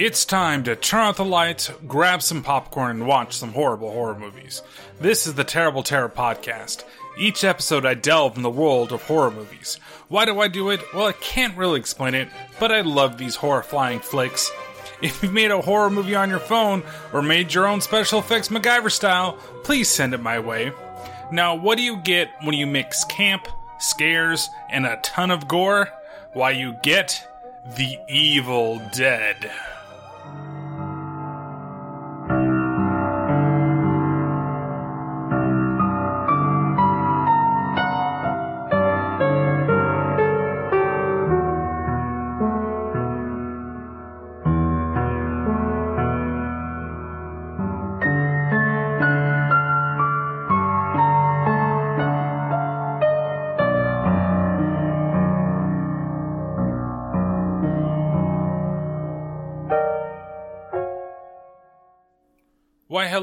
It's time to turn out the lights, grab some popcorn, and watch some horrible horror movies. This is the Terrible Terror Podcast. Each episode, I delve in the world of horror movies. Why do I do it? Well, I can't really explain it, but I love these horrifying flicks. If you've made a horror movie on your phone or made your own special effects MacGyver style, please send it my way. Now, what do you get when you mix camp, scares, and a ton of gore? Why, you get the Evil Dead.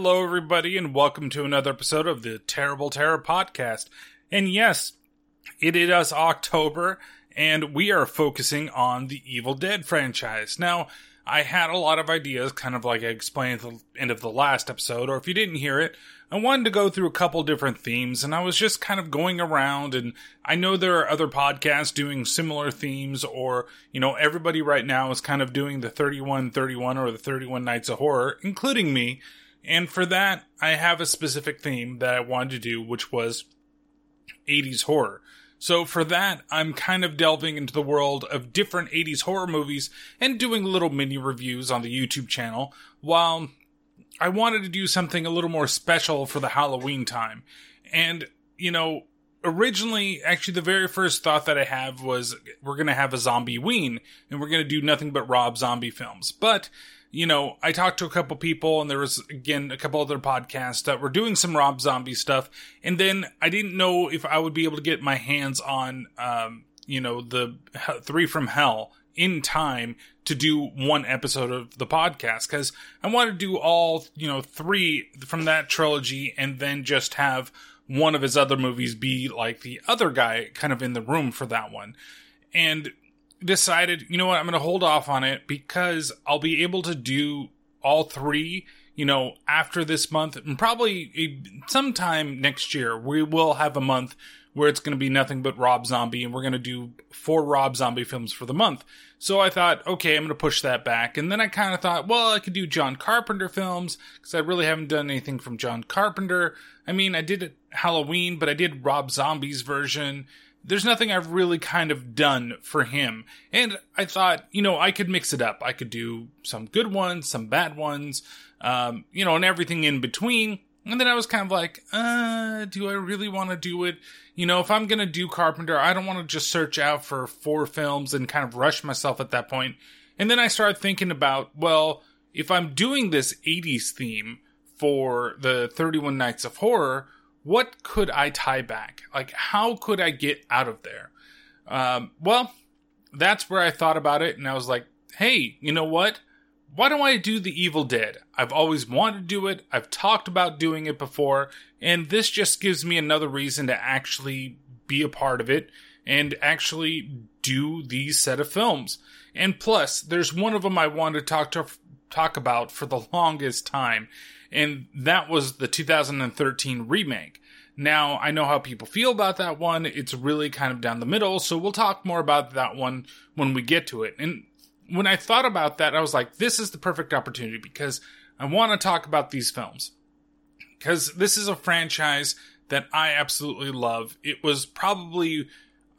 Hello, everybody, and welcome to another episode of the Terrible Terror Podcast. And yes, it is October, and we are focusing on the Evil Dead franchise. Now, I had a lot of ideas, kind of like I explained at the end of the last episode, or if you didn't hear it, I wanted to go through a couple different themes, and I was just kind of going around, and I know there are other podcasts doing similar themes, or, you know, everybody right now is kind of doing the 3131 or the 31 Nights of Horror, including me. And for that, I have a specific theme that I wanted to do, which was 80s horror. So for that, I'm kind of delving into the world of different 80s horror movies and doing little mini reviews on the YouTube channel while I wanted to do something a little more special for the Halloween time. And, you know, originally, actually, the very first thought that I have was we're going to have a zombie ween and we're going to do nothing but Rob Zombie films. But you know, I talked to a couple people and there was again a couple other podcasts that were doing some Rob Zombie stuff. And then I didn't know if I would be able to get my hands on, um, you know, the three from hell in time to do one episode of the podcast because I want to do all, you know, three from that trilogy and then just have one of his other movies be like the other guy kind of in the room for that one. And decided, you know what, I'm going to hold off on it because I'll be able to do all three, you know, after this month and probably sometime next year. We will have a month where it's going to be nothing but Rob Zombie and we're going to do four Rob Zombie films for the month. So I thought, okay, I'm going to push that back. And then I kind of thought, well, I could do John Carpenter films because I really haven't done anything from John Carpenter. I mean, I did Halloween, but I did Rob Zombie's version there's nothing I've really kind of done for him. And I thought, you know, I could mix it up. I could do some good ones, some bad ones, um, you know, and everything in between. And then I was kind of like, uh, do I really want to do it? You know, if I'm going to do Carpenter, I don't want to just search out for four films and kind of rush myself at that point. And then I started thinking about, well, if I'm doing this 80s theme for the 31 Nights of Horror, what could I tie back? Like, how could I get out of there? Um, well, that's where I thought about it, and I was like, hey, you know what? Why don't I do The Evil Dead? I've always wanted to do it, I've talked about doing it before, and this just gives me another reason to actually be a part of it and actually do these set of films. And plus, there's one of them I wanted to talk to talk about for the longest time, and that was the 2013 remake. Now, I know how people feel about that one. It's really kind of down the middle, so we'll talk more about that one when we get to it. And when I thought about that, I was like, this is the perfect opportunity because I want to talk about these films. Because this is a franchise that I absolutely love. It was probably,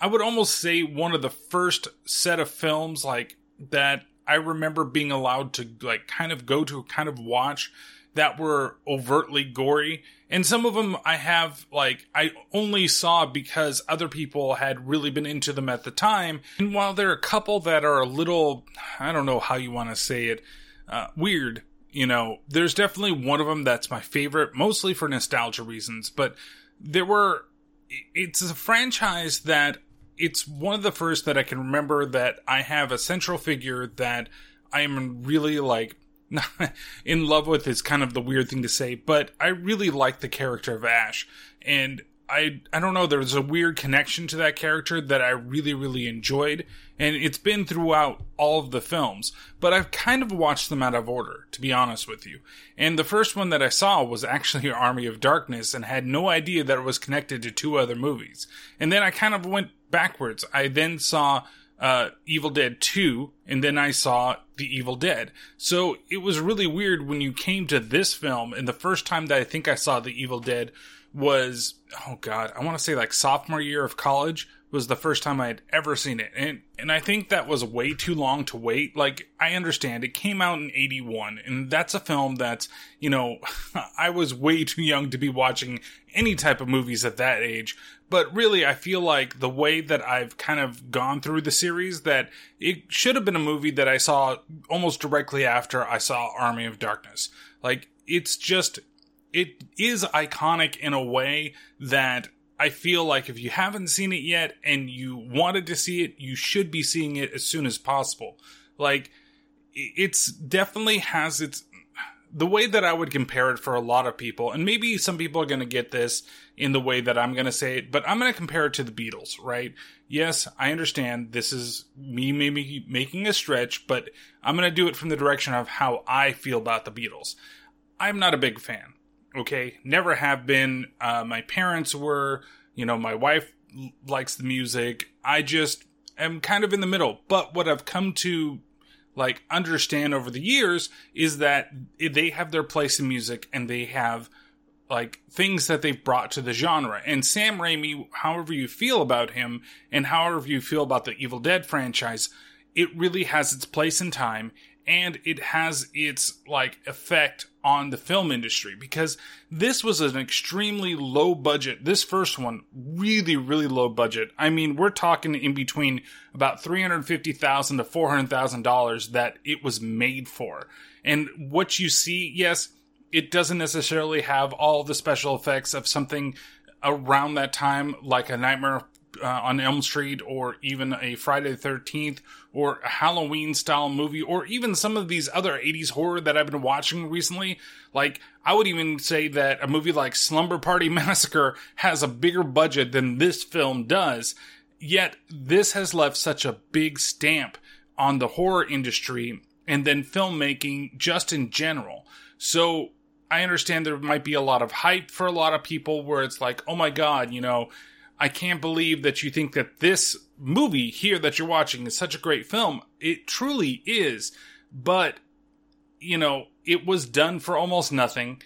I would almost say, one of the first set of films like that I remember being allowed to like kind of go to, kind of watch that were overtly gory. And some of them I have, like, I only saw because other people had really been into them at the time. And while there are a couple that are a little, I don't know how you want to say it, uh, weird, you know, there's definitely one of them that's my favorite, mostly for nostalgia reasons. But there were, it's a franchise that it's one of the first that I can remember that I have a central figure that I am really like in love with is kind of the weird thing to say, but I really like the character of Ash. And I I don't know. There's a weird connection to that character that I really really enjoyed, and it's been throughout all of the films. But I've kind of watched them out of order, to be honest with you. And the first one that I saw was actually Army of Darkness, and had no idea that it was connected to two other movies. And then I kind of went backwards. I then saw uh, Evil Dead 2, and then I saw The Evil Dead. So it was really weird when you came to this film, and the first time that I think I saw The Evil Dead was, oh god, I want to say like sophomore year of college was the first time I had ever seen it. And and I think that was way too long to wait. Like I understand it came out in 81 and that's a film that's, you know, I was way too young to be watching any type of movies at that age. But really I feel like the way that I've kind of gone through the series that it should have been a movie that I saw almost directly after I saw Army of Darkness. Like it's just it is iconic in a way that I feel like if you haven't seen it yet and you wanted to see it, you should be seeing it as soon as possible. Like, it's definitely has its the way that I would compare it for a lot of people, and maybe some people are going to get this in the way that I'm going to say it, but I'm going to compare it to the Beatles, right? Yes, I understand this is me maybe making a stretch, but I'm going to do it from the direction of how I feel about the Beatles. I'm not a big fan. Okay, never have been. Uh, my parents were. You know, my wife likes the music. I just am kind of in the middle. But what I've come to like understand over the years is that they have their place in music and they have like things that they've brought to the genre. And Sam Raimi, however you feel about him and however you feel about the Evil Dead franchise, it really has its place in time and it has its like effect on the film industry because this was an extremely low budget. This first one, really, really low budget. I mean, we're talking in between about 350,000 to $400,000 that it was made for. And what you see, yes, it doesn't necessarily have all the special effects of something around that time, like a Nightmare uh, on Elm Street or even a Friday the 13th or a Halloween style movie or even some of these other 80s horror that I've been watching recently. Like, I would even say that a movie like Slumber Party Massacre has a bigger budget than this film does. Yet, this has left such a big stamp on the horror industry and then filmmaking just in general. So, I understand there might be a lot of hype for a lot of people where it's like, oh my god, you know, I can't believe that you think that this movie here that you're watching is such a great film. It truly is. But, you know, it was done for almost nothing.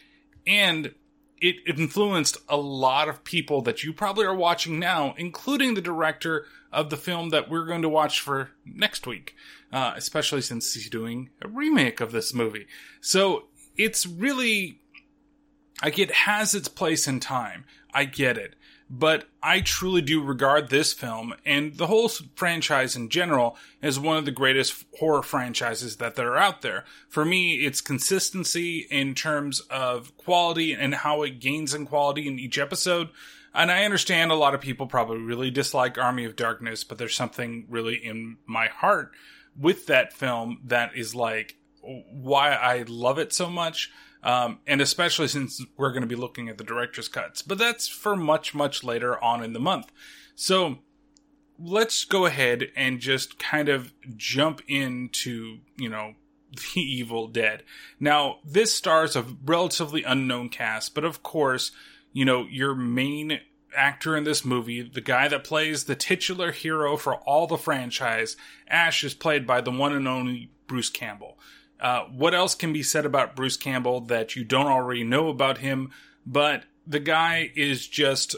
And it influenced a lot of people that you probably are watching now, including the director of the film that we're going to watch for next week, uh, especially since he's doing a remake of this movie. So it's really, like, it has its place in time. I get it but I truly do regard this film and the whole franchise in general as one of the greatest horror franchises that are out there. For me, it's consistency in terms of quality and how it gains in quality in each episode. And I understand a lot of people probably really dislike Army of Darkness, but there's something really in my heart with that film that is like why I love it so much um, and especially since we're going to be looking at the director's cuts. But that's for much, much later on in the month. So let's go ahead and just kind of jump into, you know, The Evil Dead. Now, this stars a relatively unknown cast, but of course, you know, your main actor in this movie, the guy that plays the titular hero for all the franchise, Ash, is played by the one and only Bruce Campbell. Uh, what else can be said about Bruce Campbell that you don't already know about him? But the guy is just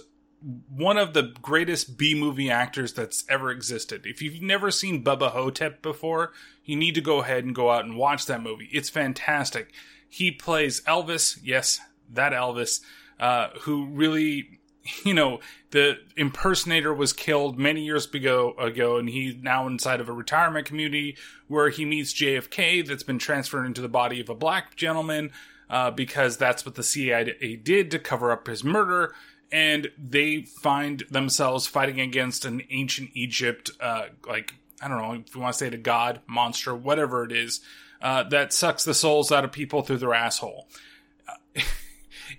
one of the greatest B movie actors that's ever existed. If you've never seen Bubba Ho-Tep before, you need to go ahead and go out and watch that movie. It's fantastic. He plays Elvis, yes, that Elvis, uh, who really you know, the impersonator was killed many years ago, ago, and he's now inside of a retirement community where he meets JFK that's been transferred into the body of a black gentleman uh, because that's what the CIA did to cover up his murder. And they find themselves fighting against an ancient Egypt, uh, like, I don't know if you want to say the god, monster, whatever it is, uh, that sucks the souls out of people through their asshole.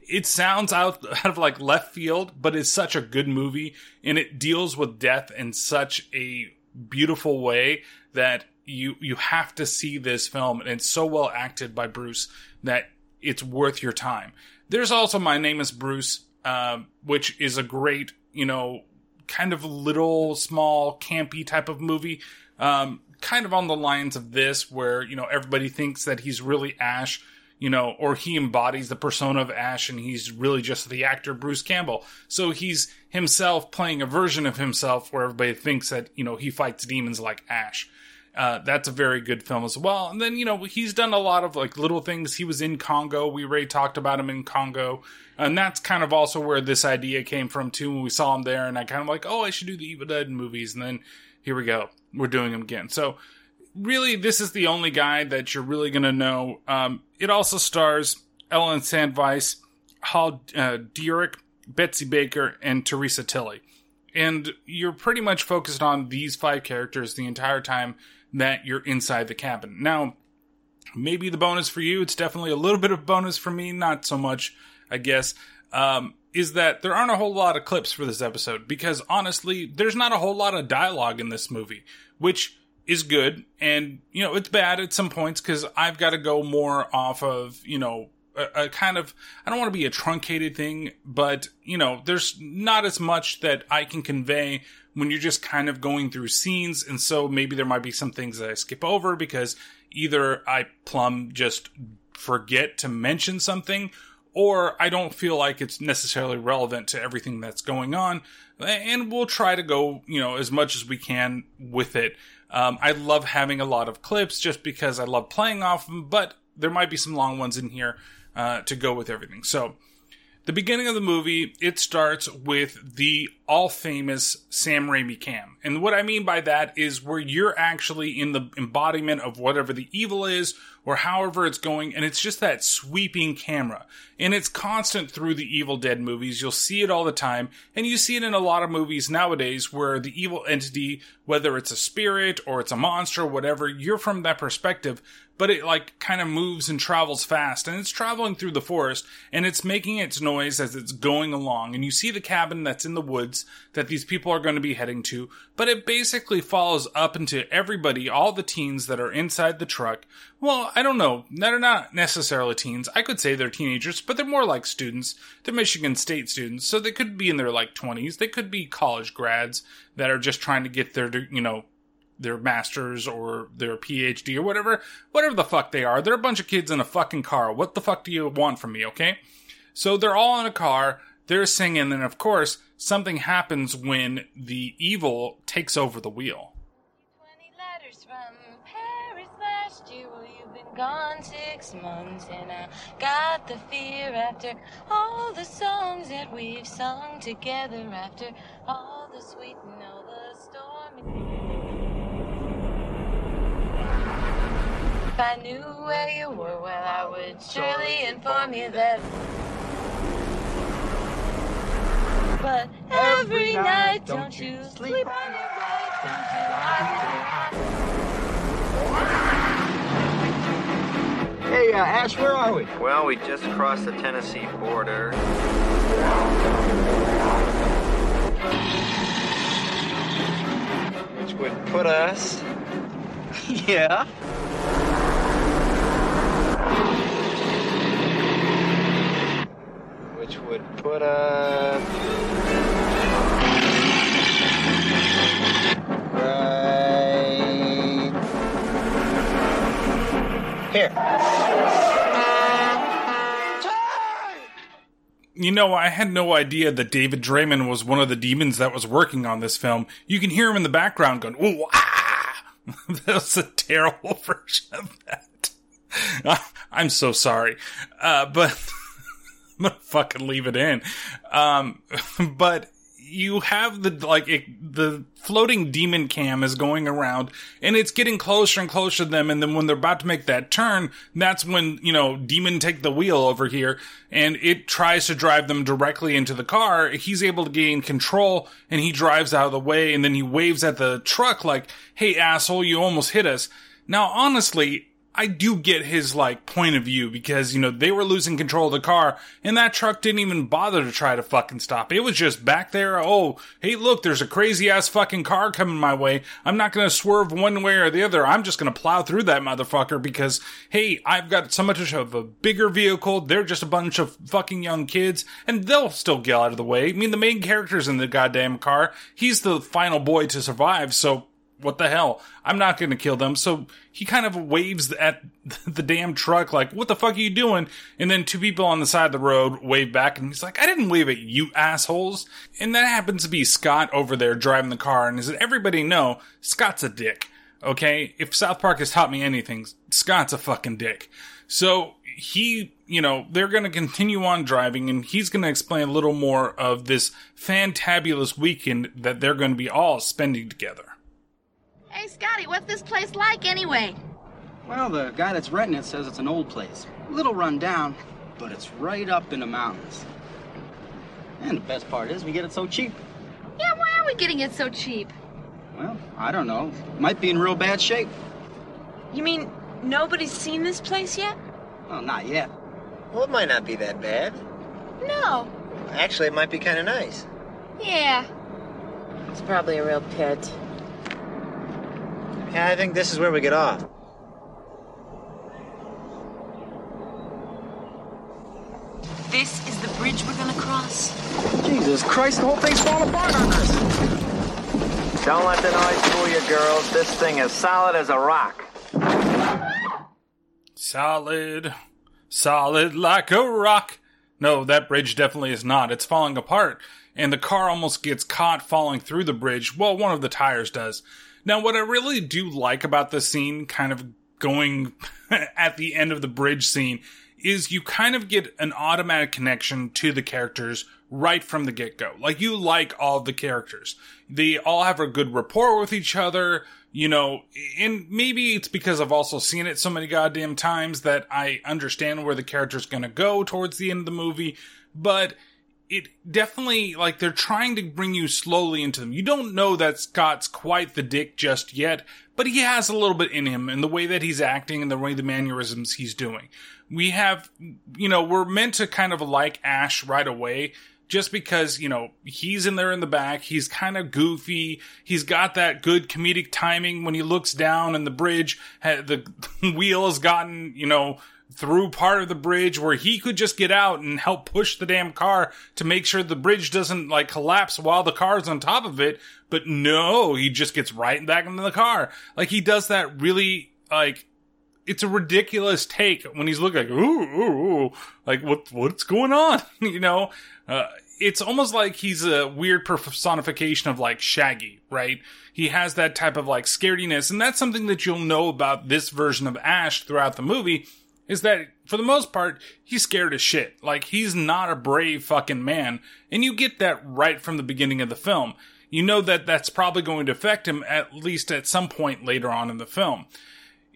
it sounds out, out of like left field, but it's such a good movie and it deals with death in such a beautiful way that you you have to see this film and it's so well acted by Bruce that it's worth your time. There's also My Name is Bruce, uh, which is a great, you know, kind of little, small, campy type of movie. Um, kind of on the lines of this, where, you know, everybody thinks that he's really Ash, you know, or he embodies the persona of Ash and he's really just the actor Bruce Campbell. So he's himself playing a version of himself where everybody thinks that, you know, he fights demons like Ash. Uh, that's a very good film as well. And then, you know, he's done a lot of like little things. He was in Congo. We already talked about him in Congo. And that's kind of also where this idea came from too when we saw him there. And I kind of like, oh, I should do the Evil Dead movies. And then here we go. We're doing them again. So really, this is the only guy that you're really going to know. Um, it also stars Ellen Sandweiss, Hal uh, Betsy Baker, and Theresa Tilly. And you're pretty much focused on these five characters the entire time that you're inside the cabin. Now, maybe the bonus for you, it's definitely a little bit of bonus for me, not so much, I guess, um, is that there aren't a whole lot of clips for this episode because honestly, there's not a whole lot of dialogue in this movie, which is good. And, you know, it's bad at some points because I've got to go more off of, you know, a, a, kind of I don't want to be a truncated thing, but you know, there's not as much that I can convey when you're just kind of going through scenes. And so maybe there might be some things that I skip over because either I plumb just forget to mention something or I don't feel like it's necessarily relevant to everything that's going on. And we'll try to go, you know, as much as we can with it. Um, I love having a lot of clips just because I love playing off them, but there might be some long ones in here uh, to go with everything. So, the beginning of the movie, it starts with the all famous Sam Raimi cam. And what I mean by that is where you're actually in the embodiment of whatever the evil is or however it's going. And it's just that sweeping camera. And it's constant through the Evil Dead movies. You'll see it all the time. And you see it in a lot of movies nowadays where the evil entity, whether it's a spirit or it's a monster or whatever, you're from that perspective but it like kind of moves and travels fast and it's traveling through the forest and it's making its noise as it's going along and you see the cabin that's in the woods that these people are going to be heading to but it basically follows up into everybody all the teens that are inside the truck well i don't know they're not necessarily teens i could say they're teenagers but they're more like students they're michigan state students so they could be in their like 20s they could be college grads that are just trying to get their you know their masters or their PhD or whatever, whatever the fuck they are. They're a bunch of kids in a fucking car. What the fuck do you want from me, okay? So they're all in a car, they're singing, and of course, something happens when the evil takes over the wheel. gone six months and I got the fear after all the songs that we've sung together after all the sweet and all the. If I knew where you were, well, I would surely inform you that. But every night, don't you sleep on your right, don't you? Hey, uh, Ash, where are we? Well, we just crossed the Tennessee border. Which would put us. yeah. Would put us right here. You know, I had no idea that David Draiman was one of the demons that was working on this film. You can hear him in the background going, "Ooh, ah!" that was a terrible version of that. I'm so sorry, uh, but I'm gonna fucking leave it in. Um, but you have the like it, the floating demon cam is going around and it's getting closer and closer to them. And then when they're about to make that turn that's when you know demon take the wheel over here and it tries to drive them directly into the car. He's able to gain control and he drives out of the way and then he waves at the truck like hey asshole you almost hit us. Now honestly I do get his like point of view because, you know, they were losing control of the car and that truck didn't even bother to try to fucking stop. It was just back there. Oh, hey, look, there's a crazy ass fucking car coming my way. I'm not going to swerve one way or the other. I'm just going to plow through that motherfucker because, hey, I've got so much of a bigger vehicle. They're just a bunch of fucking young kids and they'll still get out of the way. I mean, the main character's in the goddamn car. He's the final boy to survive. So what the hell? I'm not going to kill them. So he kind of waves at the damn truck, like, what the fuck are you doing? And then two people on the side of the road wave back, and he's like, I didn't wave at you assholes. And that happens to be Scott over there driving the car. And as everybody know, Scott's a dick. Okay? If South Park has taught me anything, Scott's a fucking dick. So he, you know, they're going to continue on driving and he's going to explain a little more of this fantabulous weekend that they're going to be all spending together. Hey, Scotty, what's this place like anyway? Well, the guy that's renting it says it's an old place. A little run down, but it's right up in the mountains. And the best part is we get it so cheap. Yeah, why are we getting it so cheap? Well, I don't know. Might be in real bad shape. You mean nobody's seen this place yet? Well, not yet. Well, it might not be that bad. No. Actually, it might be kind of nice. Yeah. It's probably a real pit. Yeah, I think this is where we get off. This is the bridge we're gonna cross. Jesus Christ, the whole thing's falling apart on us. Don't let the noise fool you, girls. This thing is solid as a rock. Solid. Solid like a rock. No, that bridge definitely is not. It's falling apart, and the car almost gets caught falling through the bridge. Well, one of the tires does. Now, what I really do like about this scene, kind of going at the end of the bridge scene, is you kind of get an automatic connection to the characters right from the get go. Like, you like all the characters. They all have a good rapport with each other, you know, and maybe it's because I've also seen it so many goddamn times that I understand where the character's gonna go towards the end of the movie, but it definitely like they're trying to bring you slowly into them. You don't know that Scott's quite the dick just yet, but he has a little bit in him and the way that he's acting and the way the mannerisms he's doing. We have, you know, we're meant to kind of like Ash right away just because, you know, he's in there in the back. He's kind of goofy. He's got that good comedic timing when he looks down and the bridge, the wheel has gotten, you know, through part of the bridge where he could just get out and help push the damn car to make sure the bridge doesn't like collapse while the car's on top of it. But no, he just gets right back into the car. Like he does that really like it's a ridiculous take when he's looking like ooh, ooh, ooh. like what what's going on you know uh, it's almost like he's a weird personification of like Shaggy, right? He has that type of like scarediness, and that's something that you'll know about this version of Ash throughout the movie is that for the most part, he's scared as shit. Like, he's not a brave fucking man. And you get that right from the beginning of the film. You know that that's probably going to affect him at least at some point later on in the film.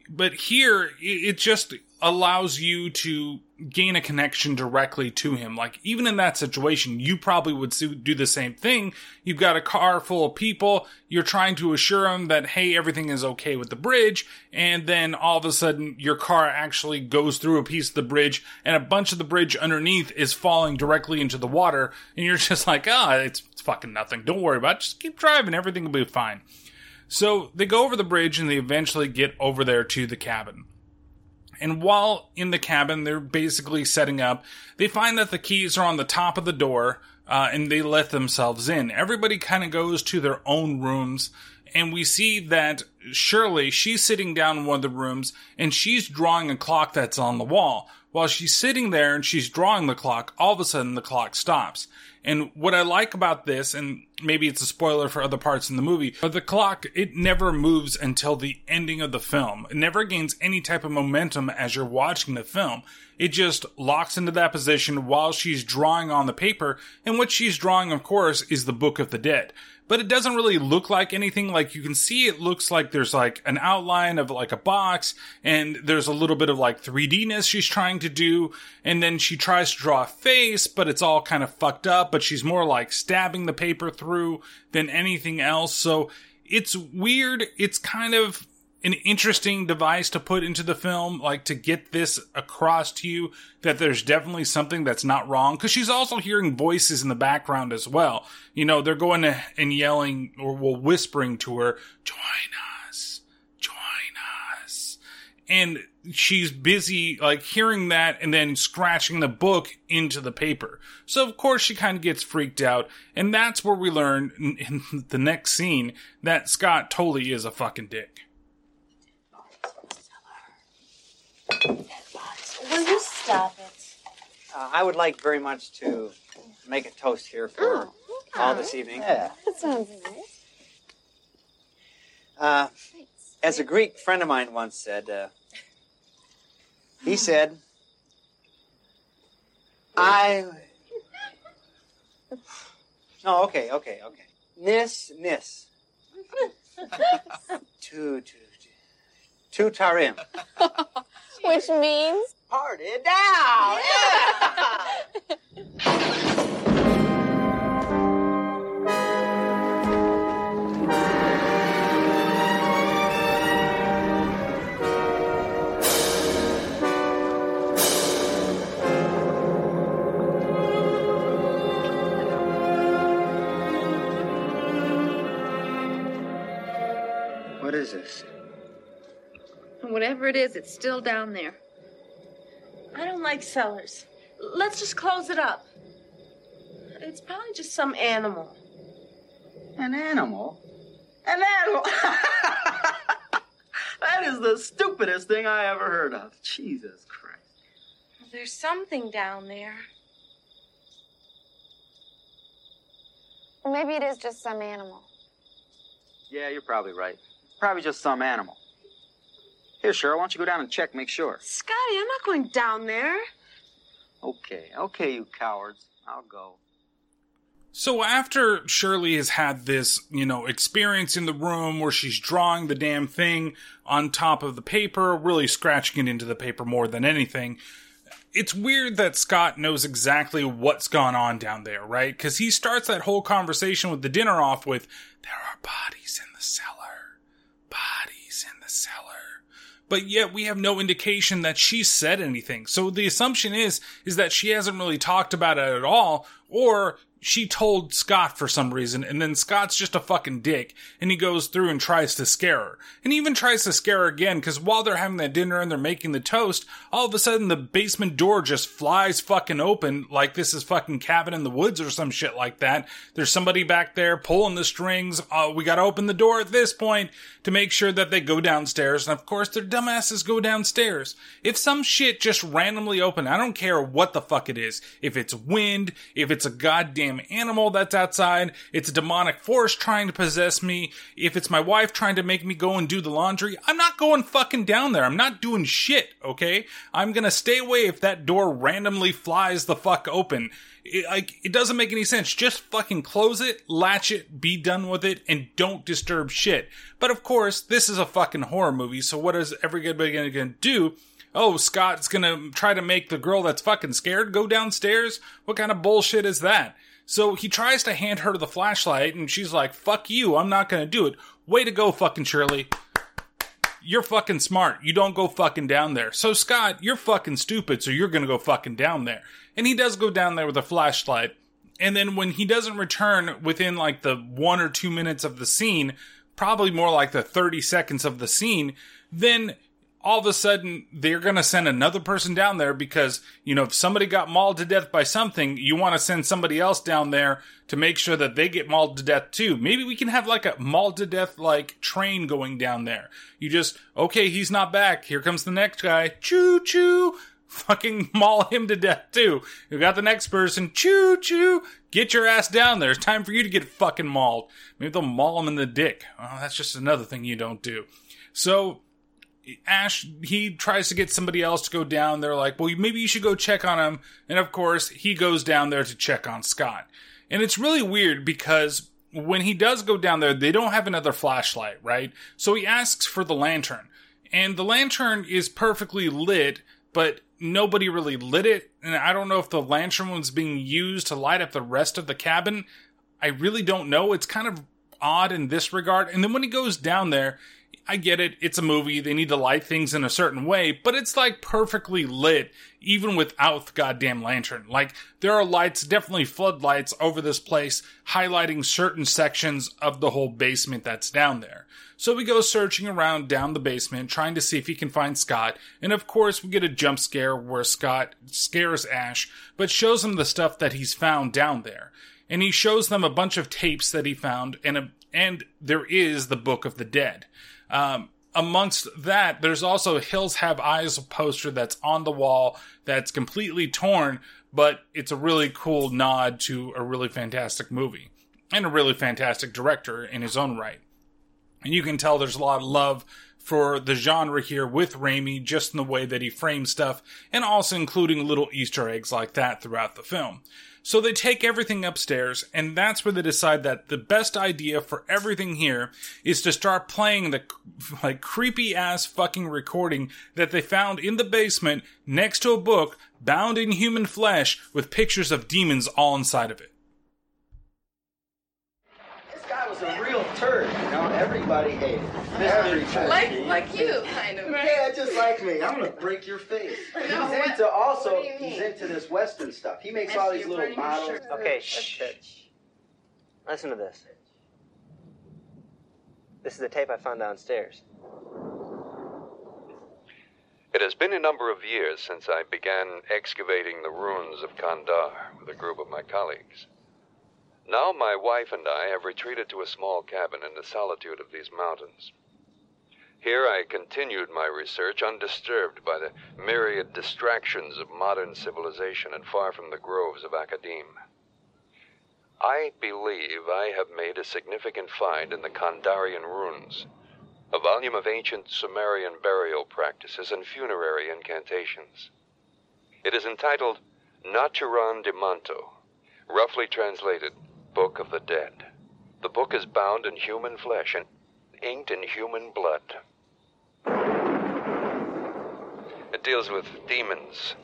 But here, it just allows you to gain a connection directly to him. Like, even in that situation, you probably would do the same thing. You've got a car full of people. You're trying to assure them that, hey, everything is okay with the bridge. And then all of a sudden, your car actually goes through a piece of the bridge and a bunch of the bridge underneath is falling directly into the water. And you're just like, ah, oh, it's, it's fucking nothing. Don't worry about it. Just keep driving. Everything will be fine. So they go over the bridge and they eventually get over there to the cabin. And while in the cabin, they're basically setting up, they find that the keys are on the top of the door, uh, and they let themselves in. Everybody kind of goes to their own rooms, and we see that Cheryl, she's sitting down in one of the rooms, and she's drawing a clock that's on the wall. While she's sitting there and she's drawing the clock, all of a sudden the clock stops. And what I like about this, and maybe it's a spoiler for other parts in the movie, but the clock, it never moves until the ending of the film. It never gains any type of momentum as you're watching the film. It just locks into that position while she's drawing on the paper. And what she's drawing, of course, is the Book of the Dead but it doesn't really look like anything. Like you can see it looks like there's like an outline of like a box and there's a little bit of like 3Dness she's trying to do. And then she tries to draw a face, but it's all kind of fucked up, but she's more like stabbing the paper through than anything else. So it's weird. It's kind of an interesting device to put into the film, like to get this across to you that there's definitely something that's not wrong. Cause she's also hearing voices in the background as well. You know, they're going and yelling or well, whispering to her, join us, join us. And she's busy like hearing that and then scratching the book into the paper. So of course she kind of gets freaked out. And that's where we learn in, in the next scene that Scott totally is a fucking dick. Will you stop it? Uh, I would like very much to make a toast here for all this evening. Yeah. That sounds nice. Uh, as a Greek friend of mine once said, uh, he said, I. Oh, okay, okay, okay. Nis, nis. two, two, Two tarim. Which means Party down! What is this? Whatever it is, it's still down there. I don't like cellars. Let's just close it up. It's probably just some animal. An animal? An animal? that is the stupidest thing I ever heard of. Jesus Christ. There's something down there. maybe it is just some animal. Yeah, you're probably right. Probably just some animal. Here, Cheryl, why don't you go down and check, make sure? Scotty, I'm not going down there. Okay, okay, you cowards. I'll go. So after Cheryl has had this, you know, experience in the room where she's drawing the damn thing on top of the paper, really scratching it into the paper more than anything, it's weird that Scott knows exactly what's gone on down there, right? Because he starts that whole conversation with the dinner off with, there are bodies in the cellar. Bodies in the cellar. But yet we have no indication that she said anything. So the assumption is, is that she hasn't really talked about it at all, or she told Scott for some reason, and then Scott's just a fucking dick, and he goes through and tries to scare her. And even tries to scare her again, because while they're having that dinner and they're making the toast, all of a sudden the basement door just flies fucking open, like this is fucking cabin in the woods or some shit like that. There's somebody back there pulling the strings. Uh, we gotta open the door at this point to make sure that they go downstairs, and of course their dumbasses go downstairs. If some shit just randomly open, I don't care what the fuck it is. If it's wind, if it's a goddamn animal that's outside, it's a demonic force trying to possess me, if it's my wife trying to make me go and do the laundry, I'm not going fucking down there. I'm not doing shit, okay? I'm gonna stay away if that door randomly flies the fuck open. It, like, it doesn't make any sense. Just fucking close it, latch it, be done with it, and don't disturb shit. But of course, this is a fucking horror movie, so what is everybody gonna, gonna do? Oh, Scott's gonna try to make the girl that's fucking scared go downstairs? What kind of bullshit is that? So he tries to hand her the flashlight, and she's like, fuck you, I'm not gonna do it. Way to go, fucking Cheryl. You're fucking smart. You don't go fucking down there. So Scott, you're fucking stupid, so you're gonna go fucking down there. And he does go down there with a flashlight. And then when he doesn't return within like the one or two minutes of the scene, probably more like the 30 seconds of the scene, then all of a sudden they're going to send another person down there because, you know, if somebody got mauled to death by something, you want to send somebody else down there to make sure that they get mauled to death too. Maybe we can have like a mauled to death like train going down there. You just, okay, he's not back. Here comes the next guy. Choo choo. Fucking maul him to death too. You got the next person. Choo choo. Get your ass down there. It's time for you to get fucking mauled. Maybe they'll maul him in the dick. Oh, that's just another thing you don't do. So, Ash, he tries to get somebody else to go down. They're like, well, maybe you should go check on him. And of course, he goes down there to check on Scott. And it's really weird because when he does go down there, they don't have another flashlight, right? So he asks for the lantern. And the lantern is perfectly lit, but nobody really lit it. And I don't know if the lantern was being used to light up the rest of the cabin. I really don't know. It's kind of odd in this regard. And then when he goes down there, I get it. It's a movie. They need to light things in a certain way, but it's like perfectly lit even without the goddamn lantern. Like there are lights, definitely floodlights over this place highlighting certain sections of the whole basement that's down there. So we go searching around down the basement, trying to see if he can find Scott. And of course, we get a jump scare where Scott scares Ash, but shows him the stuff that he's found down there. And he shows them a bunch of tapes that he found, and a, and there is the Book of the Dead. Um, amongst that, there's also Hills Have Eyes poster that's on the wall that's completely torn, but it's a really cool nod to a really fantastic movie and a really fantastic director in his own right. And you can tell there's a lot of love for the genre here with Raimi, just in the way that he frames stuff, and also including little Easter eggs like that throughout the film. So they take everything upstairs, and that's where they decide that the best idea for everything here is to start playing the like creepy ass fucking recording that they found in the basement next to a book bound in human flesh with pictures of demons all inside of it. This guy was a real turd. Everybody hated him. Everybody. Like, like you, kind of. Yeah, just like me. I'm gonna break your face. No, he's what- into also. what mean? He's into this Western stuff. He makes all these little models. shirt. Okay, shh. Listen to this. This is the tape I found downstairs. It has been a number of years since I began excavating the ruins of Kandar with a group of my colleagues. Now my wife and I have retreated to a small cabin in the solitude of these mountains. Here I continued my research undisturbed by the myriad distractions of modern civilization and far from the groves of academe. I believe I have made a significant find in the Kandarian runes, a volume of ancient Sumerian burial practices and funerary incantations. It is entitled Naturom Demonto, roughly translated Book of the Dead. The book is bound in human flesh and inked in human blood. It deals with demons,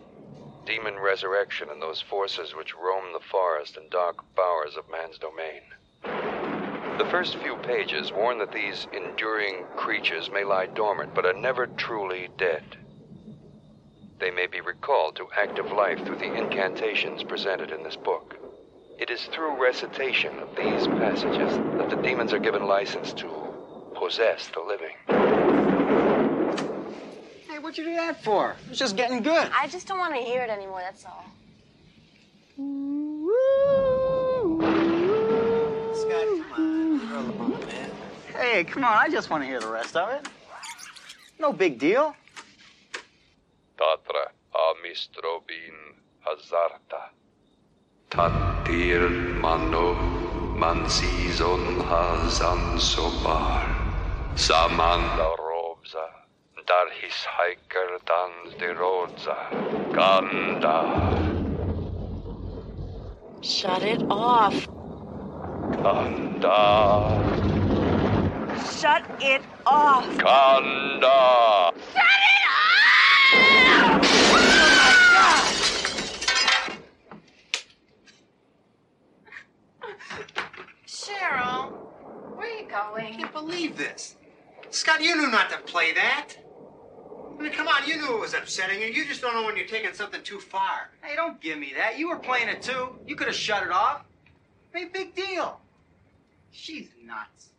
demon resurrection, and those forces which roam the forest and dark bowers of man's domain. The first few pages warn that these enduring creatures may lie dormant but are never truly dead. They may be recalled to active life through the incantations presented in this book. It is through recitation of these passages that the demons are given license to possess the living. Hey, what'd you do that for? It's just getting good. I just don't want to hear it anymore, that's all. Scott, come on. Throw man. Hey, come on. I just want to hear the rest of it. No big deal. Tatra amistrobin hazarta. Tatir mano mansizon hazan sobar. Samanda robza. Dar his hiker dans de rodza. Ganda. Shut it off. Kanda. Shut it off. Kanda. Cheryl, where are you going? I can't believe this. Scott, you knew not to play that. I mean, come on, you knew it was upsetting you. You just don't know when you're taking something too far. Hey, don't give me that. You were playing it too. You could have shut it off. Hey, big deal. She's nuts.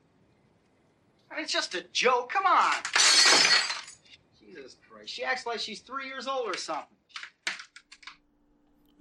I mean, it's just a joke. Come on. Jesus Christ. She acts like she's three years old or something.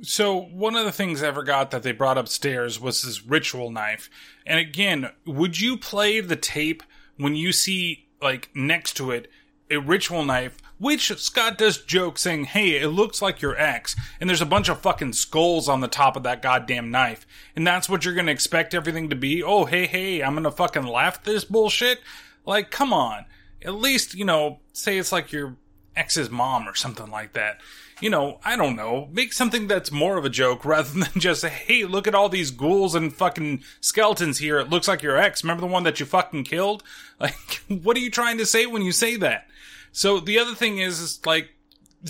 So one of the things I forgot that they brought upstairs was this ritual knife. And again, would you play the tape when you see like next to it a ritual knife, which Scott does joke saying, "Hey, it looks like your ex," and there's a bunch of fucking skulls on the top of that goddamn knife, and that's what you're gonna expect everything to be? Oh, hey, hey, I'm gonna fucking laugh this bullshit. Like, come on. At least you know, say it's like your ex's mom or something like that you know, I don't know, make something that's more of a joke rather than just, hey, look at all these ghouls and fucking skeletons here. It looks like your ex. Remember the one that you fucking killed? Like, what are you trying to say when you say that? So the other thing is, is like,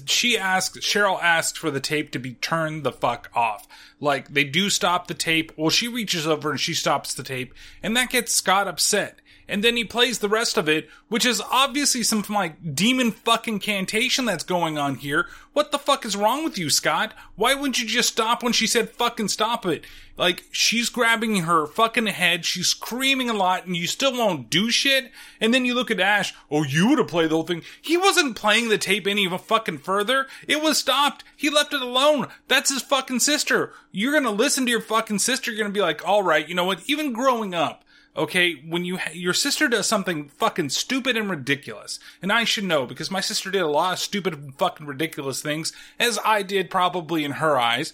she asks, Cheryl asks for the tape to be turned the fuck off. Like, they do stop the tape. Well, she reaches over and she stops the tape, and that gets Scott upset. And then he plays the rest of it, which is obviously some like demon fucking cantation that's going on here. What the fuck is wrong with you, Scott? Why wouldn't you just stop when she said fucking stop it? Like, she's grabbing her fucking head, she's screaming a lot, and you still won't do shit? And then you look at Ash, oh, you would have played the whole thing. He wasn't playing the tape any fucking further. It was stopped. He left it alone. That's his fucking sister. You're gonna listen to your fucking sister, you're gonna be like, alright, you know what? Even growing up, okay, when you, your sister does something fucking stupid and ridiculous, and I should know because my sister did a lot of stupid fucking ridiculous things, as I did probably in her eyes,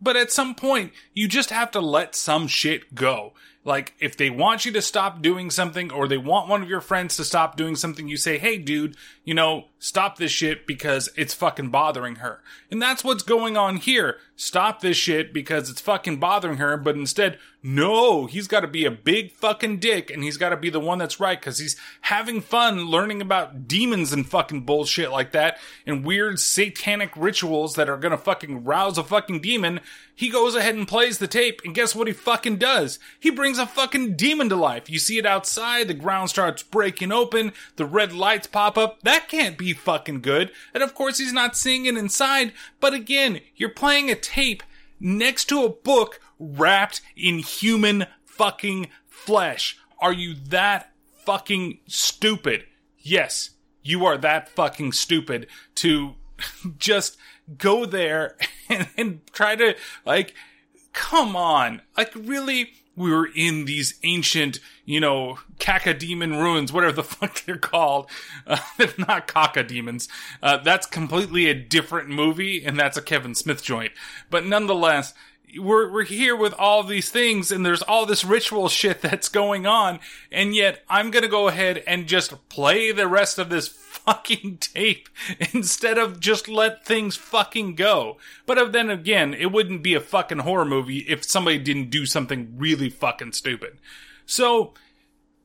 but at some point, you just have to let some shit go. Like, if they want you to stop doing something or they want one of your friends to stop doing something, you say, hey, dude, you know, stop this shit because it's fucking bothering her. And that's what's going on here. Stop this shit because it's fucking bothering her, but instead, no, he's got to be a big fucking dick and he's got to be the one that's right because he's having fun learning about demons and fucking bullshit like that and weird satanic rituals that are gonna fucking rouse a fucking demon. He goes ahead and plays the tape and guess what he fucking does? He brings a fucking demon to life. You see it outside, the ground starts breaking open, the red lights pop up. That can't be fucking good. And of course he's not seeing it inside, but again, you're playing a tape next to a book wrapped in human fucking flesh. Are you that fucking stupid? Yes, you are that fucking stupid to just go there and, and try to, like, come on. Like, really? We were in these ancient, you know, cacodemon ruins, whatever the fuck they're called. Uh, not cacodemons. Uh, that's completely a different movie, and that's a Kevin Smith joint. But nonetheless, we're we're here with all these things and there's all this ritual shit that's going on and yet I'm going to go ahead and just play the rest of this fucking tape instead of just let things fucking go. But then again, it wouldn't be a fucking horror movie if somebody didn't do something really fucking stupid. So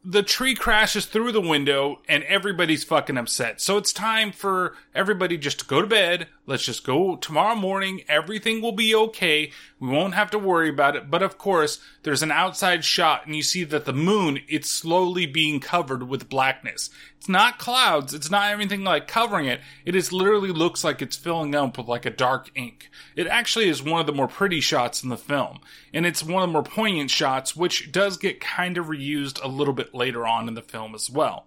the tree crashes through the window and everybody's fucking upset. So it's time for everybody just to go to bed. Let's just go tomorrow morning. Everything will be okay. We won't have to worry about it. But of course, there's an outside shot and you see that the moon, it's slowly being covered with blackness. It's not clouds. It's not anything like covering it. It is literally looks like it's filling up with like a dark ink. It actually is one of the more pretty shots in the film. And it's one of the more poignant shots, which does get kind of reused a little bit later on in the film as well.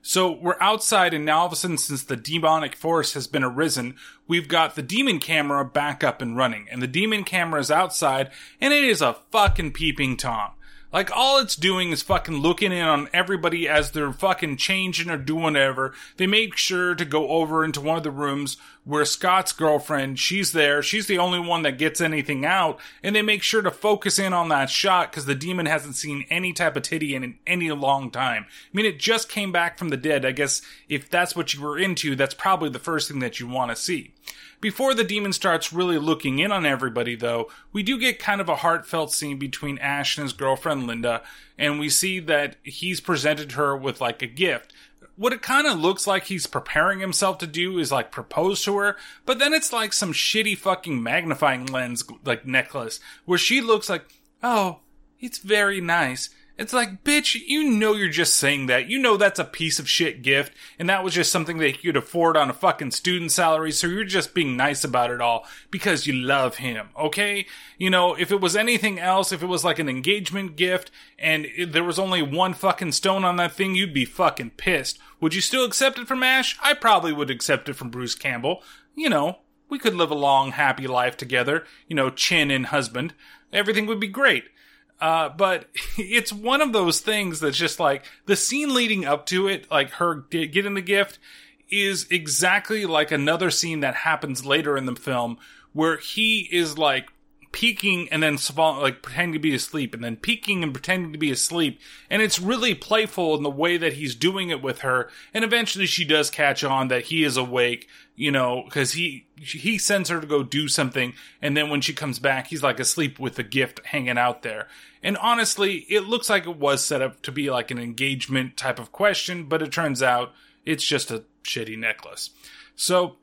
So we're outside, and now all of a sudden, since the demonic force has been arisen, we've got the demon camera back up and running. And the demon camera is outside, and it is a fucking peeping Tom. Like all it's doing is fucking looking in on everybody as they're fucking changing or doing whatever. They make sure to go over into one of the rooms where Scott's girlfriend, she's there. She's the only one that gets anything out. And they make sure to focus in on that shot because the demon hasn't seen any type of titty in any long time. I mean, it just came back from the dead. I guess if that's what you were into, that's probably the first thing that you want to see. Before the demon starts really looking in on everybody, though, we do get kind of a heartfelt scene between Ash and his girlfriend Linda, and we see that he's presented her with like a gift. What it kind of looks like he's preparing himself to do is like propose to her, but then it's like some shitty fucking magnifying lens like necklace where she looks like, oh, it's very nice. It's like, bitch, you know you're just saying that. You know that's a piece of shit gift, and that was just something that you could afford on a fucking student salary, so you're just being nice about it all because you love him, okay? You know, if it was anything else, if it was like an engagement gift and it, there was only one fucking stone on that thing, you'd be fucking pissed. Would you still accept it from Ash? I probably would accept it from Bruce Campbell. You know, we could live a long, happy life together, you know, chin and husband. Everything would be great. Uh, but it's one of those things that's just like the scene leading up to it, like her getting the gift, is exactly like another scene that happens later in the film where he is like peeking and then like pretending to be asleep and then peeking and pretending to be asleep. And it's really playful in the way that he's doing it with her. And eventually she does catch on that he is awake you know because he he sends her to go do something. And then when she comes back he's like asleep with the gift hanging out there and honestly it looks like it was set up to be like an engagement type of question but it turns out it's just a shitty necklace so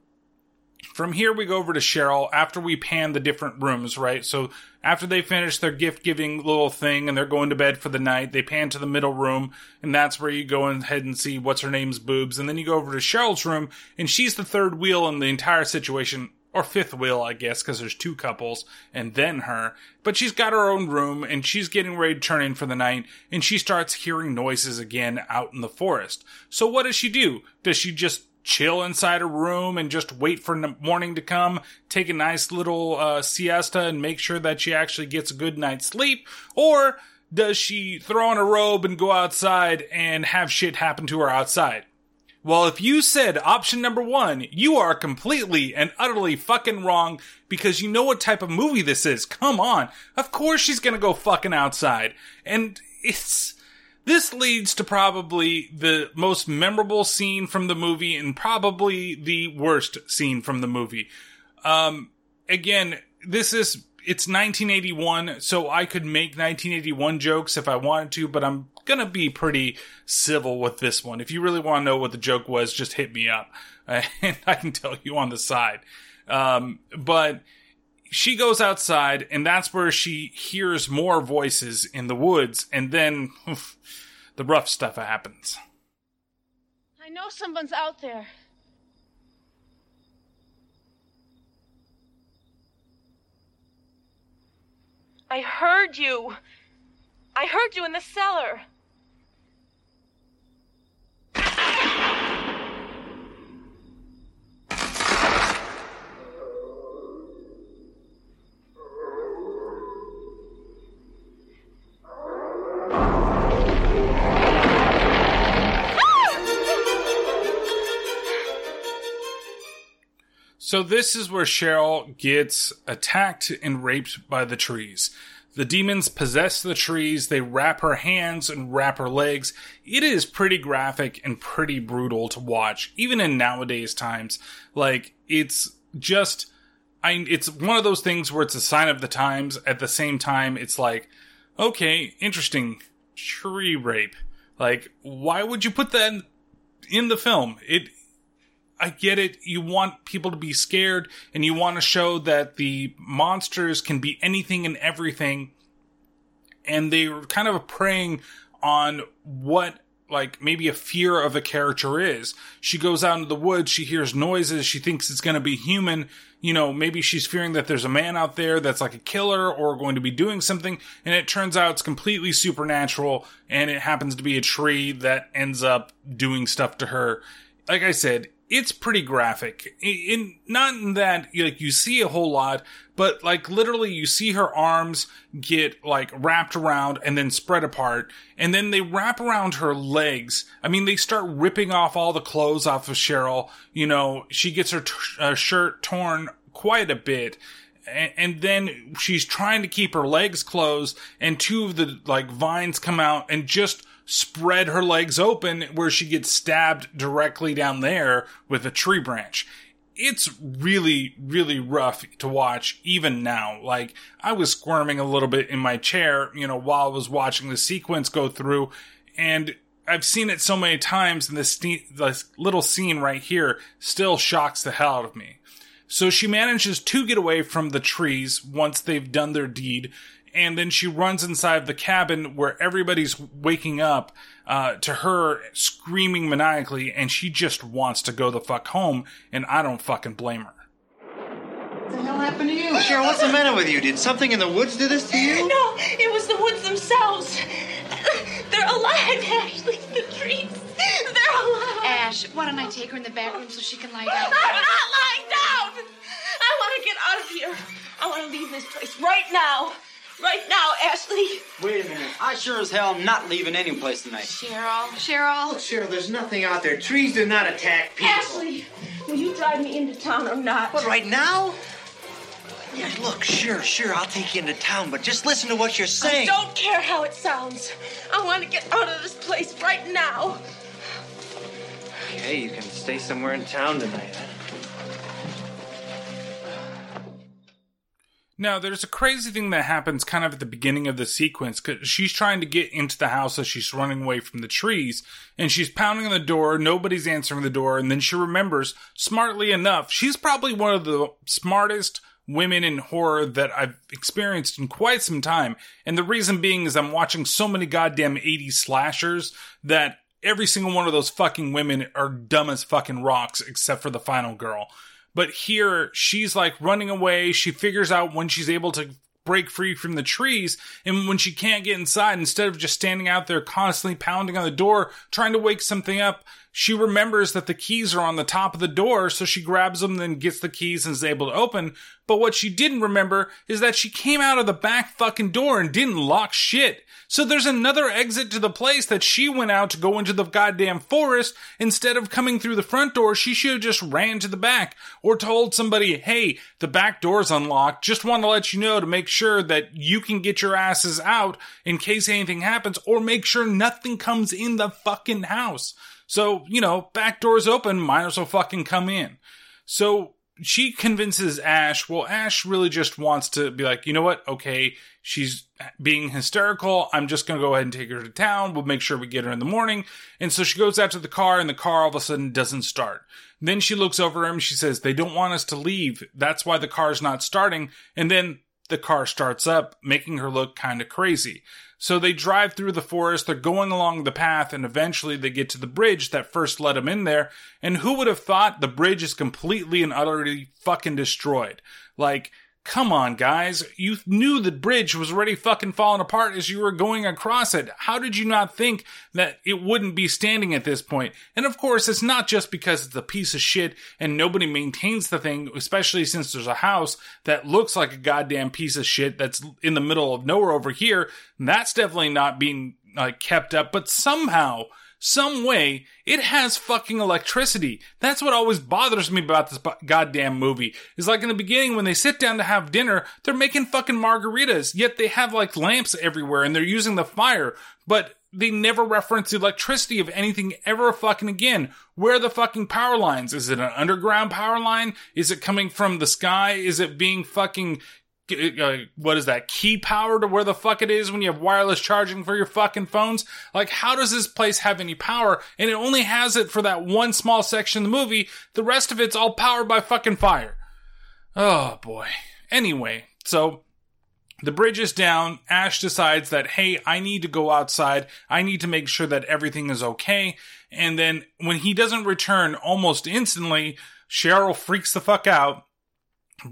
from here we go over to Cheryl after we pan the different rooms, right? So after they finish their gift giving little thing and they're going to bed for the night, they pan to the middle room and that's where you go ahead and see what's her name's boobs. And then you go over to Cheryl's room and she's the third wheel in the entire situation or fifth wheel, I guess, because there's two couples and then her. But she's got her own room and she's getting ready to turn in for the night and she starts hearing noises again out in the forest. So what does she do? Does she just chill inside a room and just wait for n- morning to come, take a nice little uh, siesta and make sure that she actually gets a good night's sleep? Or does she throw on a robe and go outside and have shit happen to her outside? Well, if you said option number one, you are completely and utterly fucking wrong because you know what type of movie this is. Come on. Of course she's gonna go fucking outside. And it's, this leads to probably the most memorable scene from the movie and probably the worst scene from the movie. Um, again, this is, it's 1981, so I could make 1981 jokes if I wanted to, but I'm gonna be pretty civil with this one. If you really want to know what the joke was, just hit me up, and I can tell you on the side. Um, but she goes outside, and that's where she hears more voices in the woods, and then oof, the rough stuff happens. I know someone's out there. I heard you. I heard you in the cellar. So this is where Cheryl gets attacked and raped by the trees. The demons possess the trees, they wrap her hands and wrap her legs. It is pretty graphic and pretty brutal to watch, even in nowadays times. Like, it's just, I, it's one of those things where it's a sign of the times. At the same time, it's like, okay, interesting. Tree rape. Like, why would you put that in the film? It, I get it. You want people to be scared and you want to show that the monsters can be anything and everything. And they're kind of preying on what like maybe a fear of a character is. She goes out into the woods, she hears noises, she thinks it's going to be human. You know, maybe she's fearing that there's a man out there that's like a killer or going to be doing something, and it turns out it's completely supernatural, and it happens to be a tree that ends up doing stuff to her. Like I said, it's pretty graphic. In, not in that like you see a whole lot, but like literally you see her arms get like wrapped around and then spread apart, and then they wrap around her legs. I mean, they start ripping off all the clothes off of Cheryl. You know, she gets her t- uh, shirt torn quite a bit. And, then she's trying to keep her legs closed, and two of the like vines come out and just spread her legs open where she gets stabbed directly down there with a tree branch. It's really, really rough to watch even now. Like, I was squirming a little bit in my chair, you know, while I was watching the sequence go through, and I've seen it so many times, and this, this little scene right here still shocks the hell out of me. So she manages to get away from the trees once they've done their deed, and then she runs inside the cabin where everybody's waking up uh, to her screaming maniacally, and she just wants to go the fuck home, and I don't fucking blame her. What the hell happened to you? Cheryl, what's the matter with you? Did something in the woods do this to you? No, it was the woods themselves. They're alive, Ashley. The trees. They're alive. Ash, why don't I take her in the back room so she can lie down? I'm not lying down. I want to get out of here. I want to leave this place right now. Right now, Ashley. Wait a minute. I sure as hell am not leaving any place tonight. Cheryl, Cheryl. Look, Cheryl, there's nothing out there. Trees do not attack people. Ashley, will you drive me into town or not? What, right now? Yeah, look, sure, sure, I'll take you into town, but just listen to what you're saying. I don't care how it sounds. I want to get out of this place right now. Okay, you can stay somewhere in town tonight. Now, there's a crazy thing that happens kind of at the beginning of the sequence because she's trying to get into the house as she's running away from the trees and she's pounding on the door. Nobody's answering the door. And then she remembers, smartly enough, she's probably one of the smartest women in horror that I've experienced in quite some time. And the reason being is I'm watching so many goddamn 80s slashers that every single one of those fucking women are dumb as fucking rocks except for the final girl. But here, she's like running away. She figures out when she's able to break free from the trees. And when she can't get inside, instead of just standing out there constantly pounding on the door, trying to wake something up, she remembers that the keys are on the top of the door, so she grabs them, then gets the keys and is able to open. But what she didn't remember is that she came out of the back fucking door and didn't lock shit. So there's another exit to the place that she went out to go into the goddamn forest. Instead of coming through the front door, she should have just ran to the back or told somebody, hey, the back door's unlocked. Just want to let you know to make sure that you can get your asses out in case anything happens or make sure nothing comes in the fucking house. So, you know, back door's open, might as well fucking come in. So she convinces Ash, well, Ash really just wants to be like, you know what? Okay, she's being hysterical. I'm just going to go ahead and take her to town. We'll make sure we get her in the morning. And so she goes out to the car and the car all of a sudden doesn't start. Then she looks over him. She says, they don't want us to leave. That's why the car's not starting. And then the car starts up, making her look kind of crazy. So they drive through the forest, they're going along the path, and eventually they get to the bridge that first let them in there. And who would have thought the bridge is completely and utterly fucking destroyed? Like, Come on, guys. You knew the bridge was already fucking falling apart as you were going across it. How did you not think that it wouldn't be standing at this point? And of course, it's not just because it's a piece of shit and nobody maintains the thing, especially since there's a house that looks like a goddamn piece of shit that's in the middle of nowhere over here. That's definitely not being like kept up, but somehow some way, it has fucking electricity. That's what always bothers me about this goddamn movie. Is like in the beginning when they sit down to have dinner, they're making fucking margaritas, yet they have like lamps everywhere and they're using the fire, but they never reference the electricity of anything ever fucking again. Where are the fucking power lines? Is it an underground power line? Is it coming from the sky? Is it being fucking Uh, what is that key power to where the fuck it is when you have wireless charging for your fucking phones like how does this place have any power and it only has it for that one small section of the movie the rest of it's all powered by fucking fire oh boy anyway so the bridge is down. Ash decides that, hey, I need to go outside. I need to make sure that everything is okay. And then when he doesn't return almost instantly, Cheryl freaks the fuck out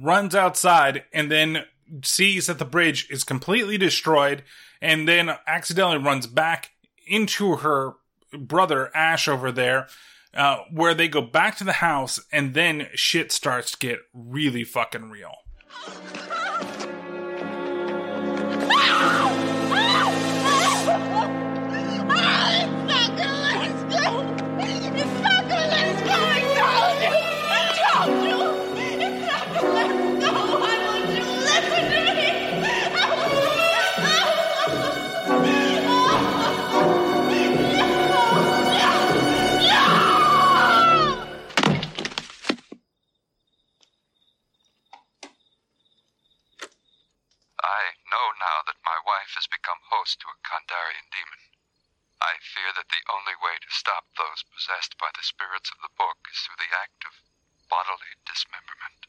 runs outside and then sees that the bridge is completely destroyed and then accidentally runs back into her brother Ash over there, uh, where they go back to the house and then shit starts to get really fucking real. has become host to a Kandarian demon. I fear that the only way to stop those possessed by the spirits of the book is through the act of bodily dismemberment.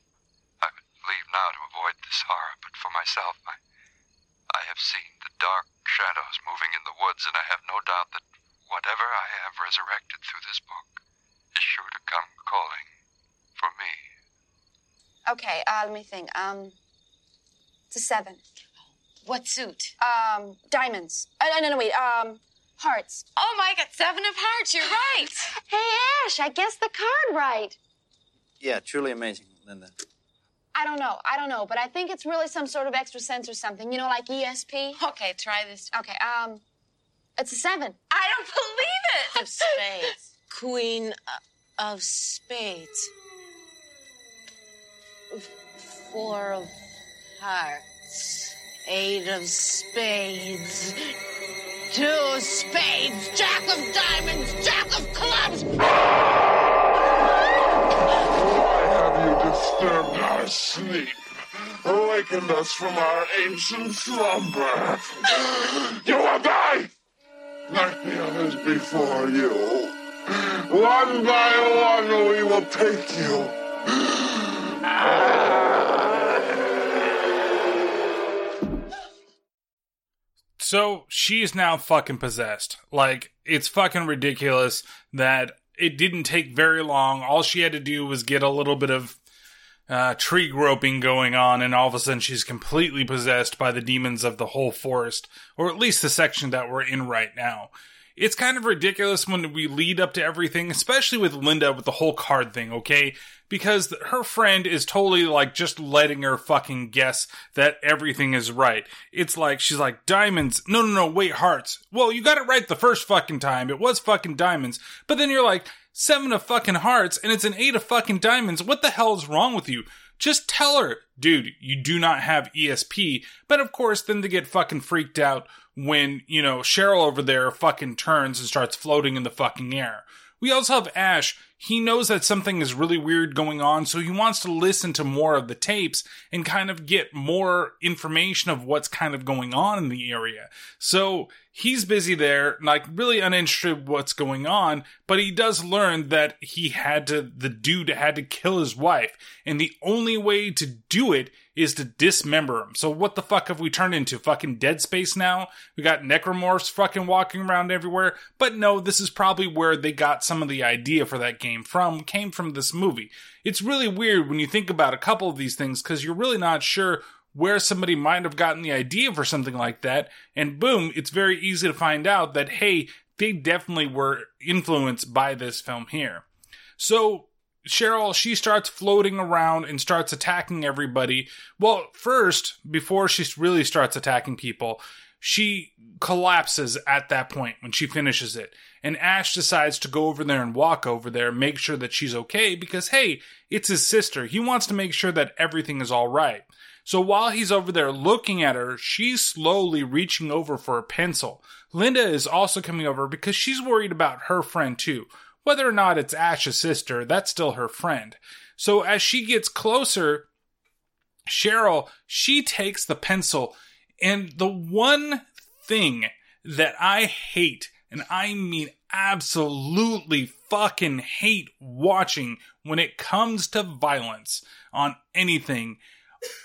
I would leave now to avoid this horror, but for myself, I, I have seen the dark shadows moving in the woods, and I have no doubt that whatever I have resurrected through this book is sure to come calling for me. Okay, uh, let me think. Um, it's a seven. What suit? Um, diamonds. Uh, no, no, wait. Um, hearts. Oh my God, seven of hearts. You're right. hey, Ash, I guessed the card right. Yeah, truly amazing, Linda. I don't know. I don't know, but I think it's really some sort of extra sense or something. You know, like ESP. Okay, try this. Okay. Um, it's a seven. I don't believe it. Of spades. Queen of spades. Four of hearts. Eight of spades. Two of spades. Jack of diamonds. Jack of clubs. Why have you disturbed our sleep? Awakened us from our ancient slumber. You will die like the others before you. One by one, we will take you. So she's now fucking possessed. Like, it's fucking ridiculous that it didn't take very long. All she had to do was get a little bit of uh, tree groping going on, and all of a sudden she's completely possessed by the demons of the whole forest, or at least the section that we're in right now. It's kind of ridiculous when we lead up to everything, especially with Linda with the whole card thing, okay? Because her friend is totally like just letting her fucking guess that everything is right. It's like, she's like, diamonds. No, no, no, wait, hearts. Well, you got it right the first fucking time. It was fucking diamonds. But then you're like, seven of fucking hearts and it's an eight of fucking diamonds. What the hell is wrong with you? Just tell her, dude, you do not have ESP. But of course, then they get fucking freaked out when, you know, Cheryl over there fucking turns and starts floating in the fucking air. We also have Ash. He knows that something is really weird going on, so he wants to listen to more of the tapes and kind of get more information of what's kind of going on in the area. So he's busy there, like really uninterested what's going on, but he does learn that he had to, the dude had to kill his wife, and the only way to do it is to dismember them. So what the fuck have we turned into? Fucking Dead Space now? We got necromorphs fucking walking around everywhere. But no, this is probably where they got some of the idea for that game from, came from this movie. It's really weird when you think about a couple of these things because you're really not sure where somebody might have gotten the idea for something like that. And boom, it's very easy to find out that, hey, they definitely were influenced by this film here. So Cheryl, she starts floating around and starts attacking everybody. Well, first, before she really starts attacking people, she collapses at that point when she finishes it. And Ash decides to go over there and walk over there, make sure that she's okay, because hey, it's his sister. He wants to make sure that everything is alright. So while he's over there looking at her, she's slowly reaching over for a pencil. Linda is also coming over because she's worried about her friend too. Whether or not it's Ash's sister, that's still her friend. So as she gets closer, Cheryl, she takes the pencil, and the one thing that I hate, and I mean absolutely fucking hate watching when it comes to violence on anything,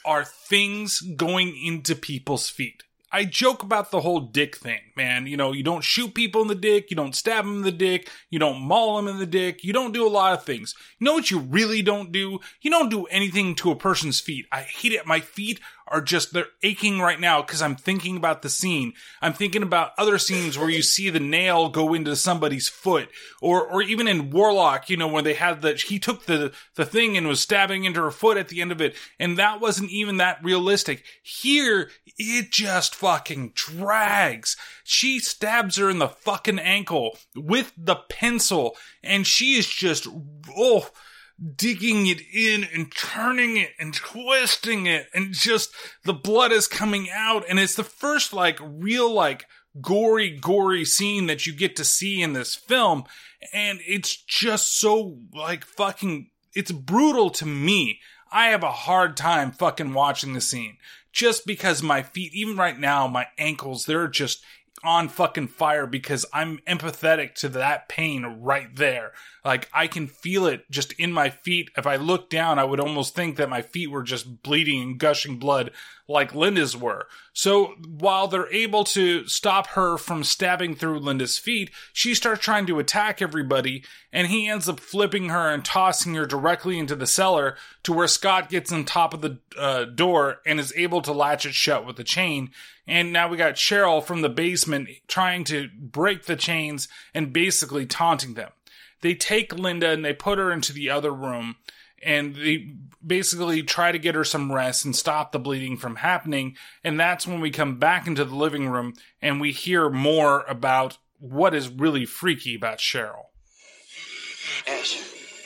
are things going into people's feet. I joke about the whole dick thing, man. You know, you don't shoot people in the dick, you don't stab them in the dick, you don't maul them in the dick, you don't do a lot of things. You know what you really don't do? You don't do anything to a person's feet. I hate it. My feet are just, they're aching right now because I'm thinking about the scene. I'm thinking about other scenes where you see the nail go into somebody's foot or, or even in Warlock, you know, when they had the, he took the, the thing and was stabbing into her foot at the end of it. And that wasn't even that realistic. Here, it just fucking drags. She stabs her in the fucking ankle with the pencil and she is just, oh, digging it in and turning it and twisting it and just the blood is coming out and it's the first like real like gory gory scene that you get to see in this film and it's just so like fucking it's brutal to me i have a hard time fucking watching the scene just because my feet even right now my ankles they're just on fucking fire because I'm empathetic to that pain right there. Like I can feel it just in my feet. If I look down, I would almost think that my feet were just bleeding and gushing blood like Linda's were. So while they're able to stop her from stabbing through Linda's feet, she starts trying to attack everybody and he ends up flipping her and tossing her directly into the cellar to where Scott gets on top of the uh, door and is able to latch it shut with the chain. And now we got Cheryl from the basement trying to break the chains and basically taunting them. They take Linda and they put her into the other room and they basically try to get her some rest and stop the bleeding from happening. And that's when we come back into the living room and we hear more about what is really freaky about Cheryl. Ash,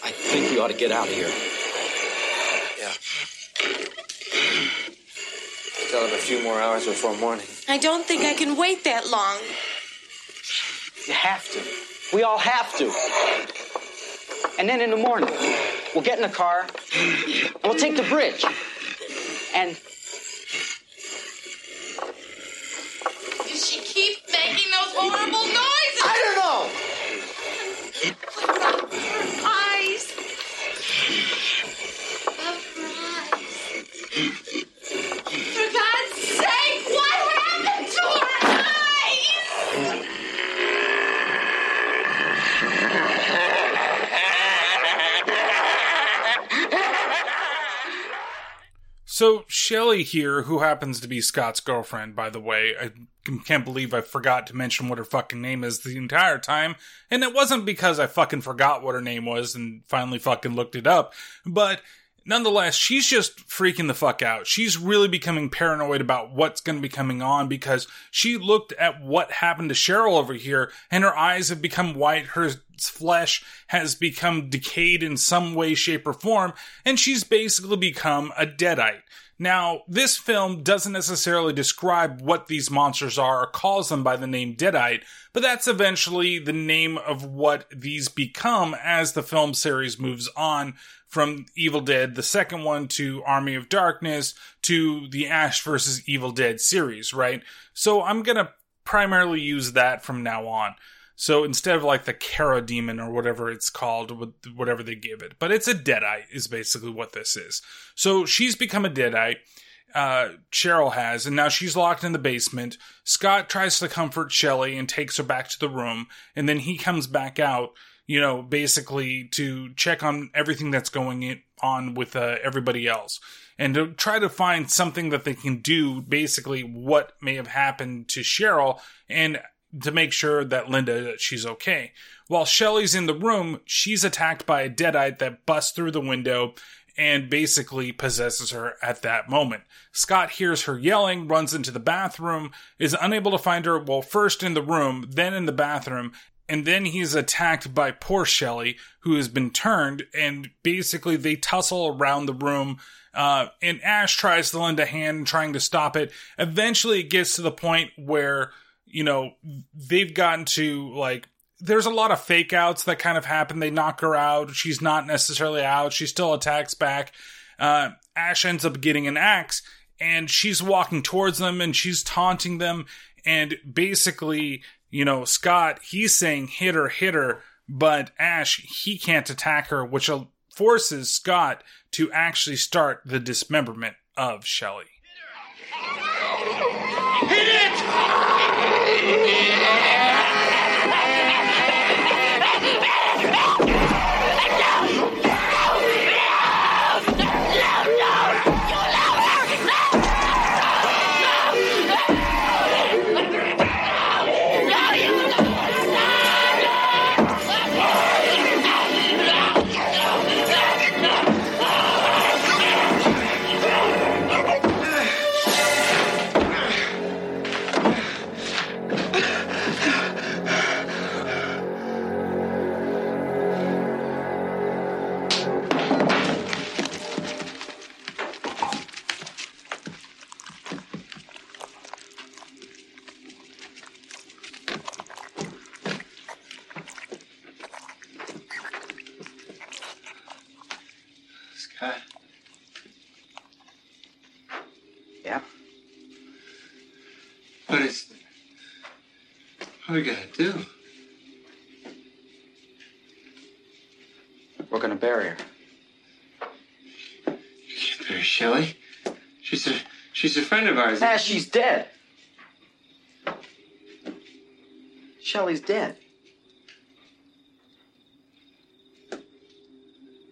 I think we ought to get out of here. Yeah. Still have a few more hours before morning. I don't think I can wait that long. You have to. We all have to. And then in the morning, we'll get in the car and we'll take the bridge. And. Does she keep making those horrible noises? I don't know! So Shelly here, who happens to be Scott's girlfriend, by the way, I can't believe I forgot to mention what her fucking name is the entire time. And it wasn't because I fucking forgot what her name was and finally fucking looked it up, but nonetheless, she's just freaking the fuck out. She's really becoming paranoid about what's going to be coming on because she looked at what happened to Cheryl over here and her eyes have become white. Her flesh has become decayed in some way, shape, or form. And she's basically become a deadite. Now, this film doesn't necessarily describe what these monsters are or calls them by the name Deadite, but that's eventually the name of what these become as the film series moves on from Evil Dead, the second one, to Army of Darkness, to the Ash versus Evil Dead series, right? So I'm gonna primarily use that from now on. So instead of like the Kara demon or whatever it's called, whatever they give it, but it's a deadite is basically what this is. So she's become a deadite. Uh, Cheryl has, and now she's locked in the basement. Scott tries to comfort Shelly and takes her back to the room, and then he comes back out, you know, basically to check on everything that's going on with uh, everybody else and to try to find something that they can do, basically what may have happened to Cheryl. And to make sure that Linda that she's okay. While Shelly's in the room, she's attacked by a deadite that busts through the window and basically possesses her at that moment. Scott hears her yelling, runs into the bathroom, is unable to find her, well, first in the room, then in the bathroom, and then he's attacked by poor Shelly, who has been turned, and basically they tussle around the room. Uh, and Ash tries to lend a hand trying to stop it. Eventually, it gets to the point where you know, they've gotten to like there's a lot of fake outs that kind of happen. They knock her out. She's not necessarily out. She still attacks back. Uh, Ash ends up getting an axe and she's walking towards them and she's taunting them. And basically, you know, Scott, he's saying hit her, hit her, but Ash, he can't attack her, which forces Scott to actually start the dismemberment of Shelly. Hit it! Yeah. What are we gonna do? We're gonna bury her. You can't bury Shelly. She's a she's a friend of ours. Ah, she's dead. Shelly's dead.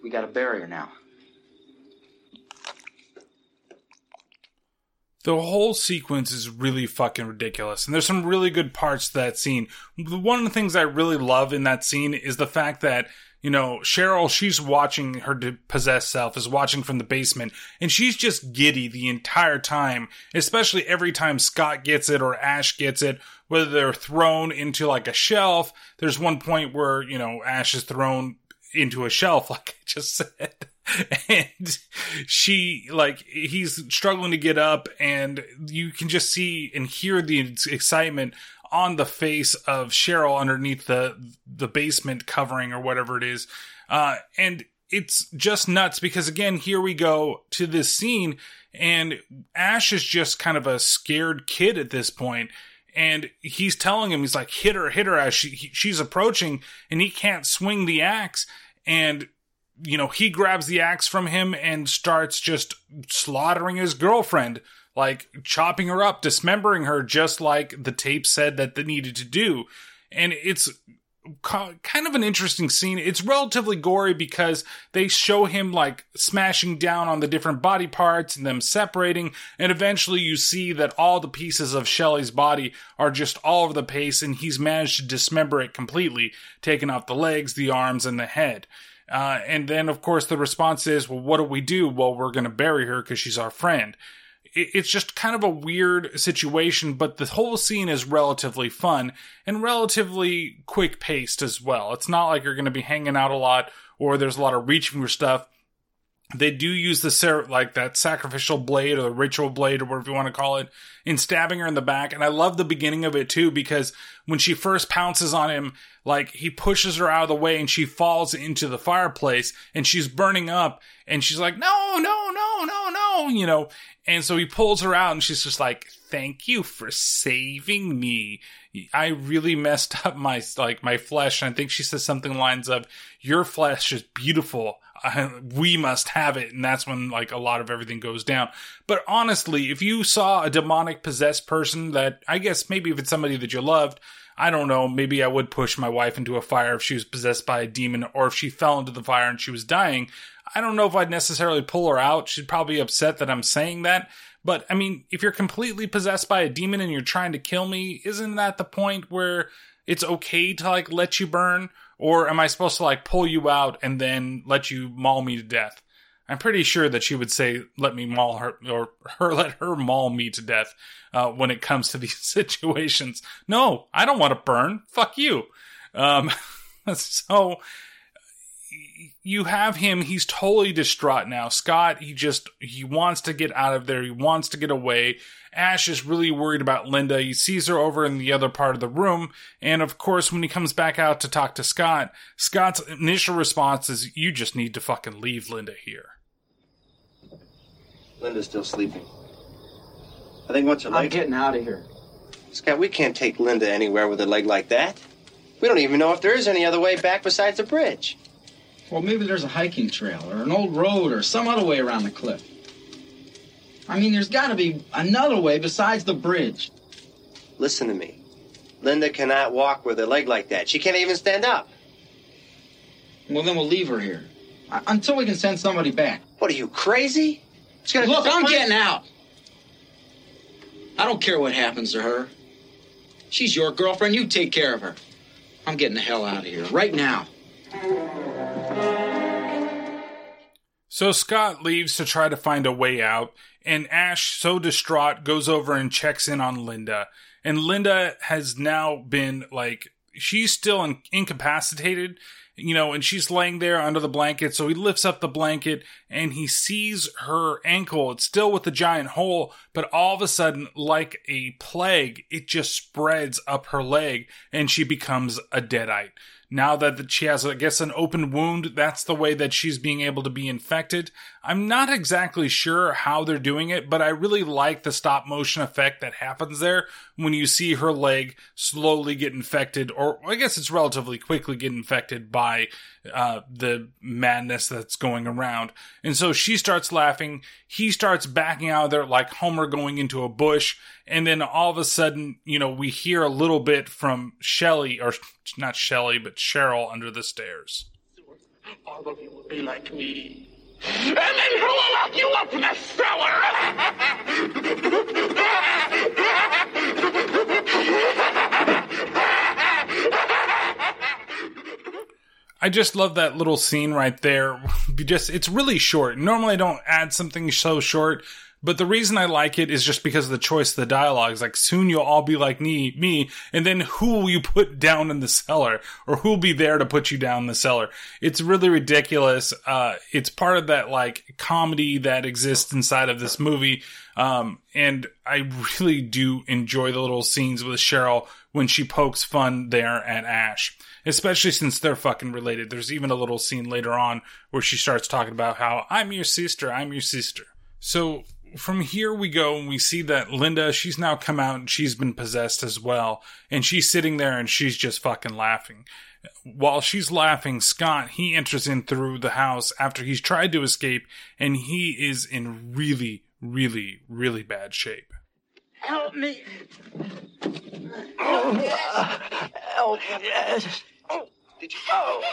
We got a barrier now. The whole sequence is really fucking ridiculous. And there's some really good parts to that scene. One of the things I really love in that scene is the fact that, you know, Cheryl, she's watching her possessed self, is watching from the basement, and she's just giddy the entire time, especially every time Scott gets it or Ash gets it, whether they're thrown into like a shelf. There's one point where, you know, Ash is thrown into a shelf, like I just said. and she like he's struggling to get up and you can just see and hear the excitement on the face of Cheryl underneath the the basement covering or whatever it is. Uh and it's just nuts because again here we go to this scene and Ash is just kind of a scared kid at this point and he's telling him he's like hit her hit her as she, he, she's approaching and he can't swing the axe and you know, he grabs the axe from him and starts just slaughtering his girlfriend, like chopping her up, dismembering her, just like the tape said that they needed to do. And it's kind of an interesting scene. It's relatively gory because they show him like smashing down on the different body parts and them separating. And eventually you see that all the pieces of Shelly's body are just all over the place and he's managed to dismember it completely, taking off the legs, the arms, and the head. Uh, and then, of course, the response is, well, what do we do? Well, we're going to bury her because she's our friend it's just kind of a weird situation, but the whole scene is relatively fun and relatively quick paced as well. It's not like you're going to be hanging out a lot or there's a lot of reaching for stuff. They do use the like that sacrificial blade or the ritual blade or whatever you want to call it in stabbing her in the back. And I love the beginning of it too because when she first pounces on him, like he pushes her out of the way and she falls into the fireplace and she's burning up and she's like, no, no, no, no, no, you know, and so he pulls her out and she's just like, thank you for saving me. I really messed up my, like, my flesh. And I think she says something lines of, your flesh is beautiful. we must have it. And that's when, like, a lot of everything goes down. But honestly, if you saw a demonic possessed person that, I guess maybe if it's somebody that you loved, I don't know, maybe I would push my wife into a fire if she was possessed by a demon or if she fell into the fire and she was dying. I don't know if I'd necessarily pull her out. She'd probably be upset that I'm saying that. But I mean, if you're completely possessed by a demon and you're trying to kill me, isn't that the point where it's okay to like let you burn? Or am I supposed to like pull you out and then let you maul me to death? I'm pretty sure that she would say, let me maul her, or her, let her maul me to death, uh, when it comes to these situations. No, I don't want to burn. Fuck you. Um, so, you have him. He's totally distraught now. Scott he just he wants to get out of there. He wants to get away. Ash is really worried about linda. He sees her over in the other part of the room. And of course when he comes back out to talk to scott scott's initial response is you just need to fucking leave linda here linda's still sleeping i think once her leg i'm getting out of here scott we can't take linda anywhere with a leg like that we don't even know if there is any other way back besides the bridge well, maybe there's a hiking trail or an old road or some other way around the cliff. I mean, there's got to be another way besides the bridge. Listen to me. Linda cannot walk with a leg like that. She can't even stand up. Well, then we'll leave her here uh, until we can send somebody back. What are you crazy? Look, I'm getting out. I don't care what happens to her. She's your girlfriend. You take care of her. I'm getting the hell out of here right now. So Scott leaves to try to find a way out, and Ash, so distraught, goes over and checks in on Linda. And Linda has now been like, she's still in- incapacitated, you know, and she's laying there under the blanket. So he lifts up the blanket and he sees her ankle. It's still with the giant hole, but all of a sudden, like a plague, it just spreads up her leg and she becomes a deadite now that she has, I guess, an open wound, that's the way that she's being able to be infected. I'm not exactly sure how they're doing it, but I really like the stop motion effect that happens there when you see her leg slowly get infected, or I guess it's relatively quickly get infected by uh, the madness that's going around. And so she starts laughing. He starts backing out of there like Homer going into a bush. And then all of a sudden, you know, we hear a little bit from Shelly, or not Shelly, but Cheryl under the stairs. All of you will be like me. And then who will lock you up in the cellar? I just love that little scene right there. Just it's really short. Normally I don't add something so short, but the reason I like it is just because of the choice of the dialogues. Like soon you'll all be like me, me, and then who will you put down in the cellar, or who'll be there to put you down in the cellar? It's really ridiculous. Uh, it's part of that like comedy that exists inside of this movie. Um, and I really do enjoy the little scenes with Cheryl when she pokes fun there at Ash especially since they're fucking related. There's even a little scene later on where she starts talking about how I'm your sister, I'm your sister. So from here we go and we see that Linda, she's now come out and she's been possessed as well. And she's sitting there and she's just fucking laughing. While she's laughing, Scott, he enters in through the house after he's tried to escape and he is in really, really, really bad shape. Help me. Oh, uh, help, yes. Oh.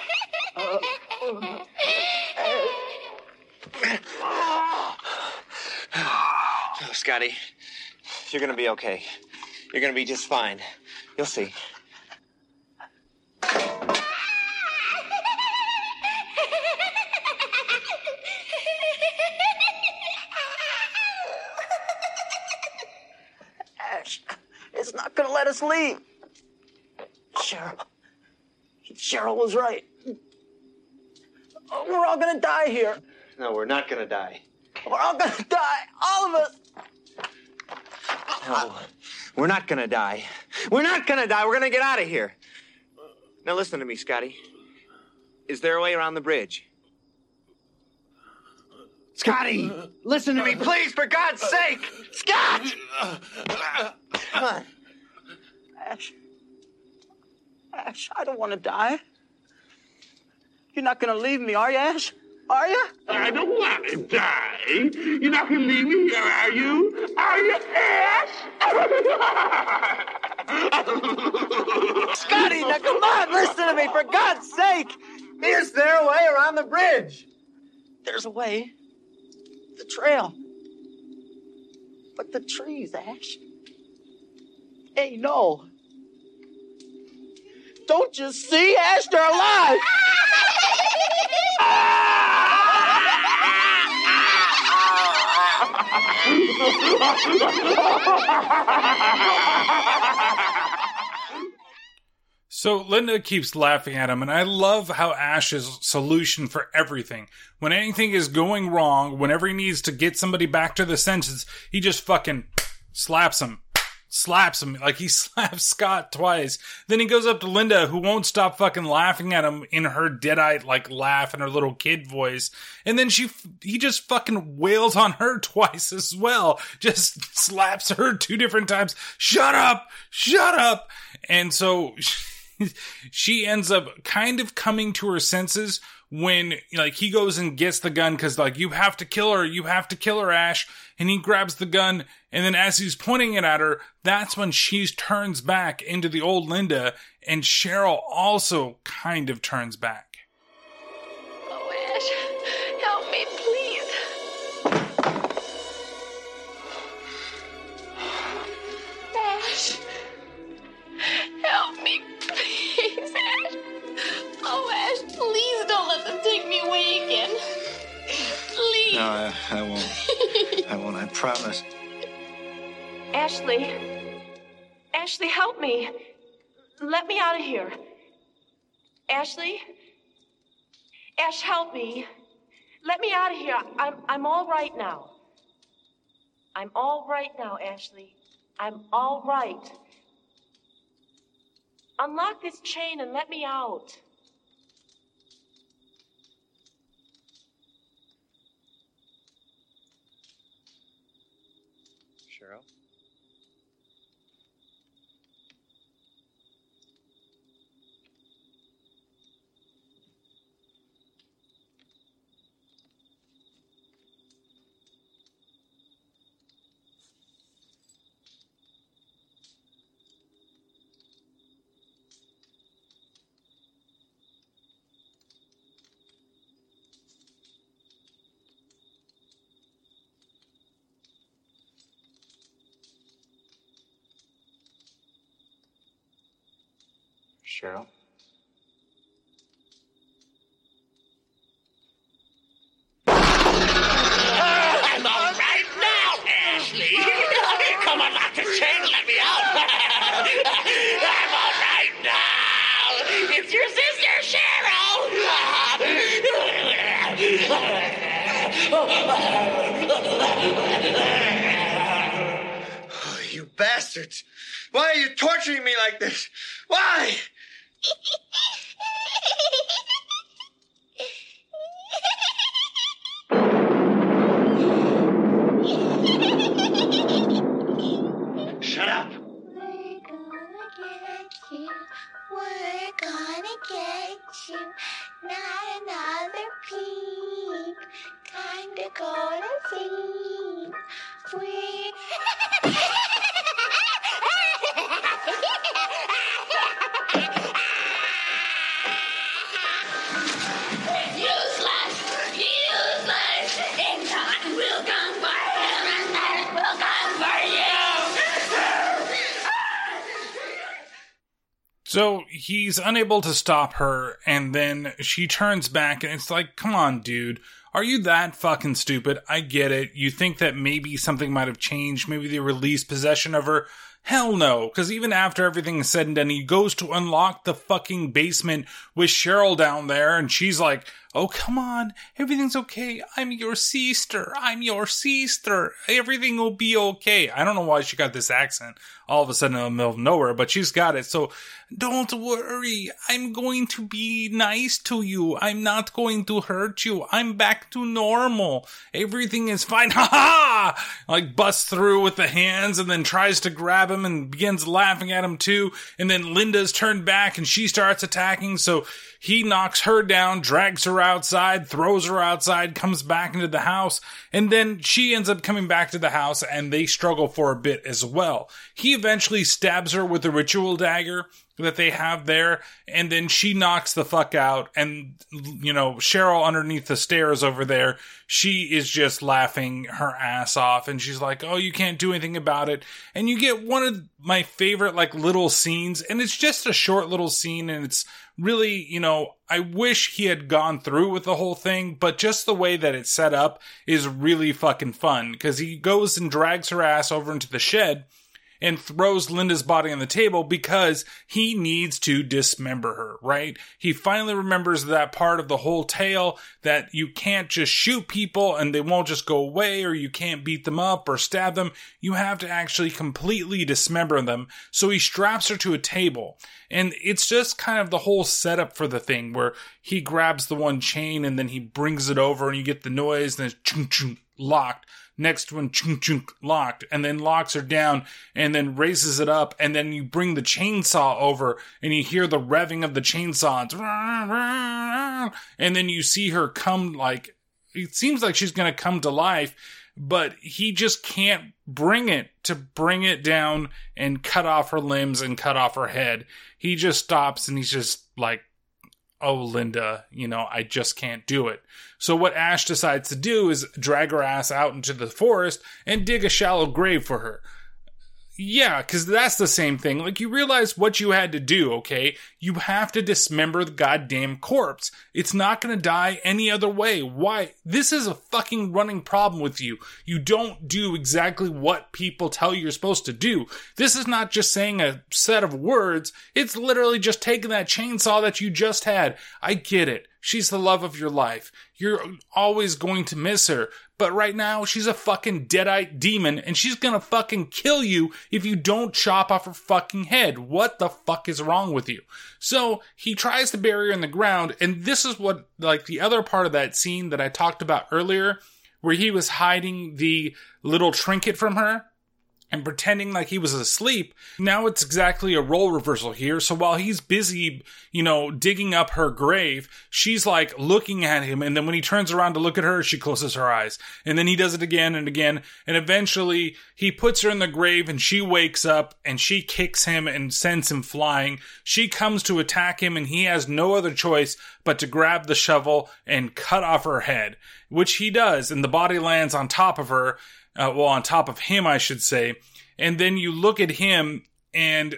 Oh, Scotty, you're gonna be okay. You're gonna be just fine. You'll see. Ash, it's not gonna let us leave. Cheryl. Cheryl was right. We're all gonna die here. No, we're not gonna die. We're all gonna die. All of us. No, we're not gonna die. We're not gonna die. We're gonna get out of here. Now listen to me, Scotty. Is there a way around the bridge? Scotty, listen to me, please, for God's sake! Scott! Come on. Ash. Ash, I don't want to die. You're not gonna leave me, are you, Ash? Are you? I don't want to die. You're not going to leave me here, are you? Are you, Ash? Scotty, now come on, listen to me, for God's sake! Is there a way around the bridge? There's a way. The trail. But the trees, Ash. Hey, no. Don't you see, Ash? They're alive! So Linda keeps laughing at him, and I love how Ash's solution for everything. When anything is going wrong, whenever he needs to get somebody back to the senses, he just fucking slaps him. Slaps him. Like he slaps Scott twice. Then he goes up to Linda, who won't stop fucking laughing at him in her deadite like laugh in her little kid voice. And then she, he just fucking wails on her twice as well. Just slaps her two different times. Shut up! Shut up! And so she ends up kind of coming to her senses when like he goes and gets the gun because like you have to kill her you have to kill her ash and he grabs the gun and then as he's pointing it at her that's when she turns back into the old linda and cheryl also kind of turns back Oh, Ash, help me, please. No, I, I won't. I won't, I promise. Ashley. Ashley, help me. Let me out of here. Ashley? Ash, help me. Let me out of here. I'm, I'm all right now. I'm all right now, Ashley. I'm all right. Unlock this chain and let me out. He's unable to stop her, and then she turns back, and it's like, come on, dude. Are you that fucking stupid? I get it. You think that maybe something might have changed. Maybe they released possession of her. Hell no, because even after everything is said and done, he goes to unlock the fucking basement with Cheryl down there, and she's like, Oh, come on. Everything's okay. I'm your sister. I'm your sister. Everything will be okay. I don't know why she got this accent all of a sudden in the middle of nowhere, but she's got it. So don't worry. I'm going to be nice to you. I'm not going to hurt you. I'm back to normal. Everything is fine. Ha ha! Like busts through with the hands and then tries to grab him and begins laughing at him too. And then Linda's turned back and she starts attacking. So he knocks her down, drags her outside, throws her outside, comes back into the house, and then she ends up coming back to the house and they struggle for a bit as well. He eventually stabs her with a ritual dagger that they have there, and then she knocks the fuck out. And, you know, Cheryl underneath the stairs over there, she is just laughing her ass off, and she's like, Oh, you can't do anything about it. And you get one of my favorite, like, little scenes, and it's just a short little scene, and it's really, you know, I wish he had gone through with the whole thing, but just the way that it's set up is really fucking fun because he goes and drags her ass over into the shed and throws Linda's body on the table because he needs to dismember her, right? He finally remembers that part of the whole tale that you can't just shoot people and they won't just go away or you can't beat them up or stab them. You have to actually completely dismember them. So he straps her to a table and it's just kind of the whole setup for the thing where he grabs the one chain and then he brings it over and you get the noise and it's chung chung locked next one chunk chunk locked. And then locks her down and then raises it up. And then you bring the chainsaw over and you hear the revving of the chainsaw. And then you see her come like it seems like she's going to come to life but he just can't bring it to bring it down and cut off her limbs and cut off her head. He just stops and he's just like oh, Linda, you know, I just can't do it. So what Ash decides to do is drag her ass out into the forest and dig a shallow grave for her. Yeah, because that's the same thing. Like, you realize what you had to do, okay? You have to dismember the goddamn corpse. It's not gonna die any other way. Why? This is a fucking running problem with you. You don't do exactly what people tell you you're supposed to do. This is not just saying a set of words, it's literally just taking that chainsaw that you just had. I get it. She's the love of your life. You're always going to miss her. But right now, she's a fucking deadite demon and she's gonna fucking kill you if you don't chop off her fucking head. What the fuck is wrong with you? So he tries to bury her in the ground, and this is what, like, the other part of that scene that I talked about earlier, where he was hiding the little trinket from her and pretending like he was asleep. Now it's exactly a role reversal here. So while he's busy, you know, digging up her grave, she's like looking at him. And then when he turns around to look at her, she closes her eyes. And then he does it again and again. And eventually he puts her in the grave and she wakes up and she kicks him and sends him flying. She comes to attack him and he has no other choice but to grab the shovel and cut off her head, which he does. And the body lands on top of her uh, well, on top of him, I should say. And then you look at him and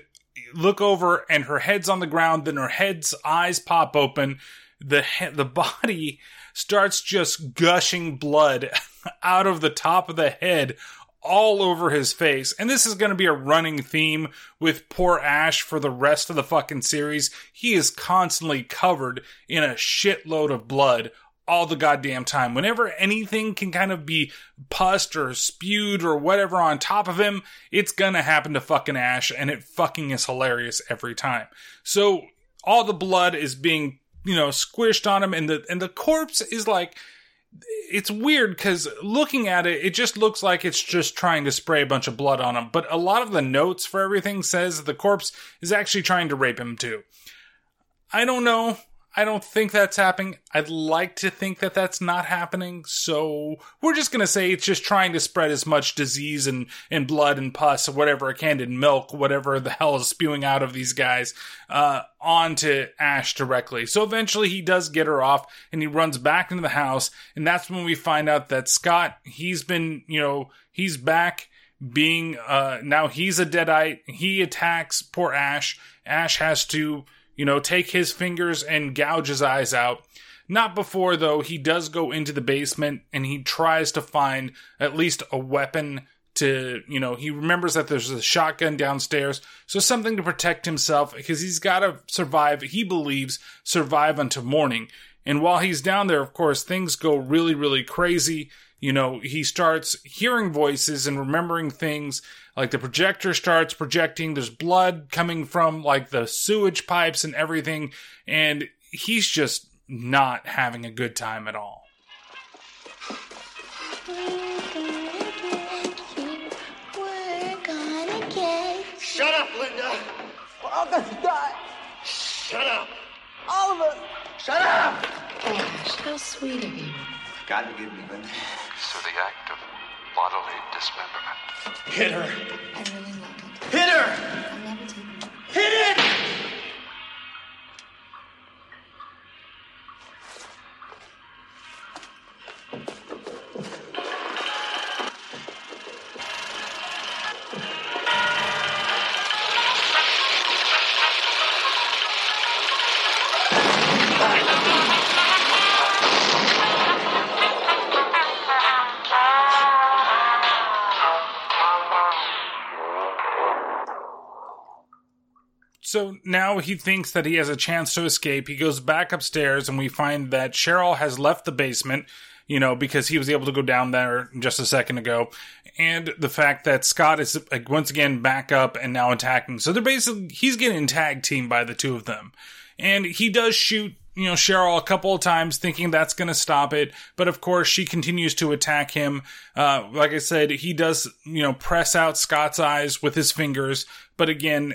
look over, and her head's on the ground. Then her head's eyes pop open. The he- the body starts just gushing blood out of the top of the head all over his face. And this is going to be a running theme with poor Ash for the rest of the fucking series. He is constantly covered in a shitload of blood all the goddamn time. Whenever anything can kind of be pussed or spewed or whatever on top of him, it's gonna happen to fucking Ash, and it fucking is hilarious every time. So all the blood is being, you know, squished on him, and the and the corpse is like it's weird because looking at it, it just looks like it's just trying to spray a bunch of blood on him. But a lot of the notes for everything says the corpse is actually trying to rape him too. I don't know. I don't think that's happening. I'd like to think that that's not happening. So we're just going to say it's just trying to spread as much disease and, and blood and pus or whatever it can in milk, whatever the hell is spewing out of these guys, uh, onto Ash directly. So eventually he does get her off and he runs back into the house. And that's when we find out that Scott, he's been, you know, he's back being uh now he's a deadite he attacks poor ash Ash has to, you know, take his fingers and gouge his eyes out. Not before, though, he does go into the basement and he tries to find at least a weapon to, you know, he remembers that there's a shotgun downstairs, so something to protect himself because he's got to survive, he believes, survive until morning. And while he's down there, of course, things go really, really crazy. You know, he starts hearing voices and remembering things. Like the projector starts projecting. There's blood coming from like the sewage pipes and everything. And he's just not having a good time at all. Shut up, Linda. We're all gonna die. Shut up. All of us. Shut up. Ash, how sweet of you. God forgive me, Linda. Through the act of bodily dismemberment. Hit her. I really love it. Hit her. I'll never take it. Hit it. So now he thinks that he has a chance to escape. He goes back upstairs, and we find that Cheryl has left the basement, you know, because he was able to go down there just a second ago. And the fact that Scott is once again back up and now attacking. So they're basically, he's getting tag teamed by the two of them. And he does shoot, you know, Cheryl a couple of times thinking that's going to stop it. But of course, she continues to attack him. Uh, like I said, he does, you know, press out Scott's eyes with his fingers. But again,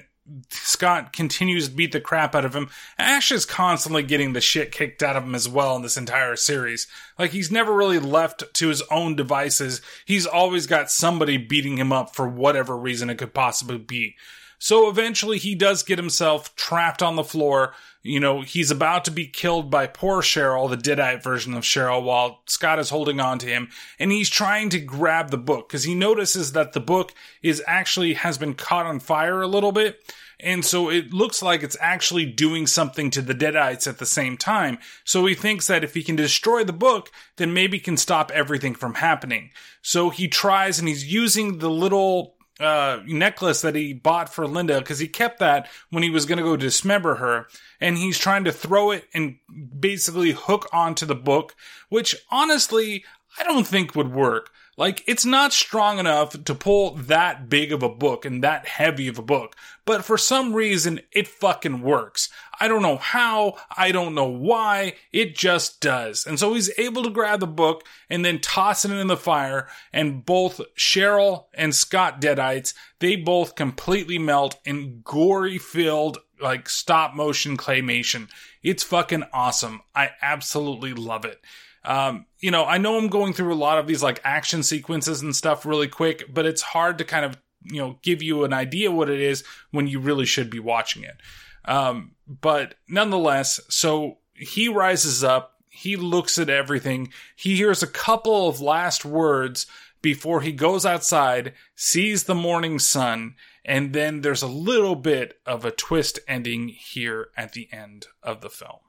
Scott continues to beat the crap out of him. Ash is constantly getting the shit kicked out of him as well in this entire series. Like he's never really left to his own devices. He's always got somebody beating him up for whatever reason it could possibly be. So eventually he does get himself trapped on the floor. You know, he's about to be killed by poor Cheryl, the Deadite version of Cheryl, while Scott is holding on to him. And he's trying to grab the book because he notices that the book is actually has been caught on fire a little bit. And so it looks like it's actually doing something to the Deadites at the same time. So he thinks that if he can destroy the book, then maybe can stop everything from happening. So he tries and he's using the little uh, necklace that he bought for Linda because he kept that when he was going to go dismember her. And he's trying to throw it and basically hook onto the book, which honestly, I don't think would work. Like, it's not strong enough to pull that big of a book and that heavy of a book. But for some reason, it fucking works. I don't know how. I don't know why. It just does. And so he's able to grab the book and then toss it in the fire. And both Cheryl and Scott Deadites, they both completely melt in gory filled, like stop motion claymation. It's fucking awesome. I absolutely love it. Um, you know, I know I'm going through a lot of these like action sequences and stuff really quick, but it's hard to kind of, you know, give you an idea what it is when you really should be watching it. Um, but nonetheless, so he rises up, he looks at everything, he hears a couple of last words before he goes outside, sees the morning sun, and then there's a little bit of a twist ending here at the end of the film.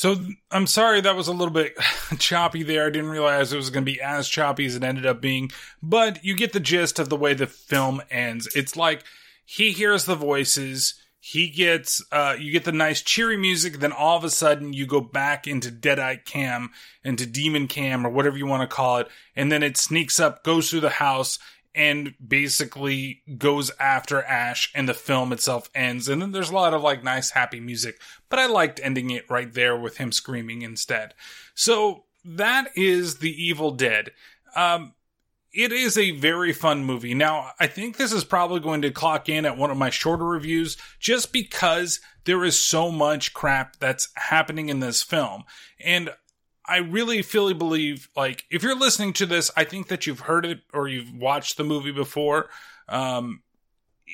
So I'm sorry that was a little bit choppy there. I didn't realize it was going to be as choppy as it ended up being, but you get the gist of the way the film ends. It's like he hears the voices, he gets uh you get the nice cheery music, then all of a sudden you go back into Deadite Cam, into Demon Cam or whatever you want to call it, and then it sneaks up, goes through the house, and basically goes after Ash and the film itself ends. And then there's a lot of like nice happy music, but I liked ending it right there with him screaming instead. So that is The Evil Dead. Um, it is a very fun movie. Now, I think this is probably going to clock in at one of my shorter reviews just because there is so much crap that's happening in this film. And I really fully believe, like, if you're listening to this, I think that you've heard it or you've watched the movie before. Um,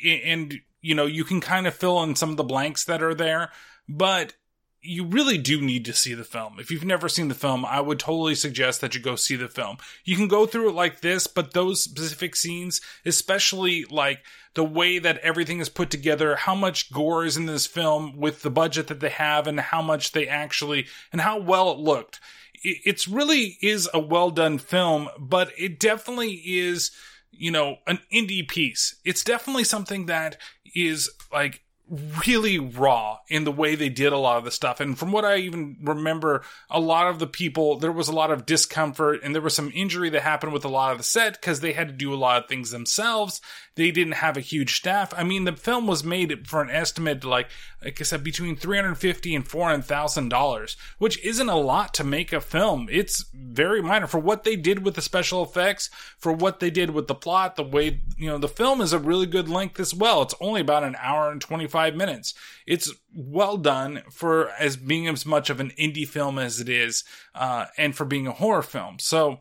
and, you know, you can kind of fill in some of the blanks that are there, but you really do need to see the film. If you've never seen the film, I would totally suggest that you go see the film. You can go through it like this, but those specific scenes, especially like the way that everything is put together, how much gore is in this film with the budget that they have and how much they actually, and how well it looked. It's really is a well done film, but it definitely is, you know, an indie piece. It's definitely something that is like really raw in the way they did a lot of the stuff. And from what I even remember, a lot of the people, there was a lot of discomfort and there was some injury that happened with a lot of the set because they had to do a lot of things themselves. They didn't have a huge staff. I mean, the film was made for an estimate, like, like I said, between three hundred fifty and four hundred thousand dollars, which isn't a lot to make a film. It's very minor for what they did with the special effects, for what they did with the plot, the way you know the film is a really good length as well. It's only about an hour and twenty five minutes. It's well done for as being as much of an indie film as it is, uh, and for being a horror film. So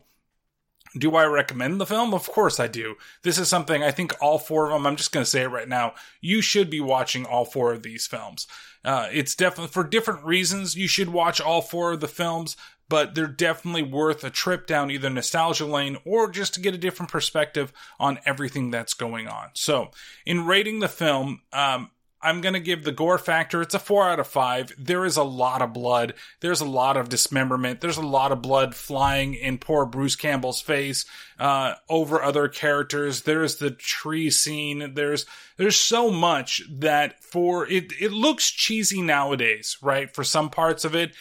do I recommend the film? Of course I do. This is something I think all four of them, I'm just going to say it right now, you should be watching all four of these films. Uh, it's definitely for different reasons. You should watch all four of the films, but they're definitely worth a trip down either nostalgia lane or just to get a different perspective on everything that's going on. So, in rating the film, um, I'm going to give the gore factor, it's a four out of five. There is a lot of blood. There's a lot of dismemberment. There's a lot of blood flying in poor Bruce Campbell's face, uh, over other characters. There's the tree scene. There's, there's so much that for it, it looks cheesy nowadays, right? For some parts of it,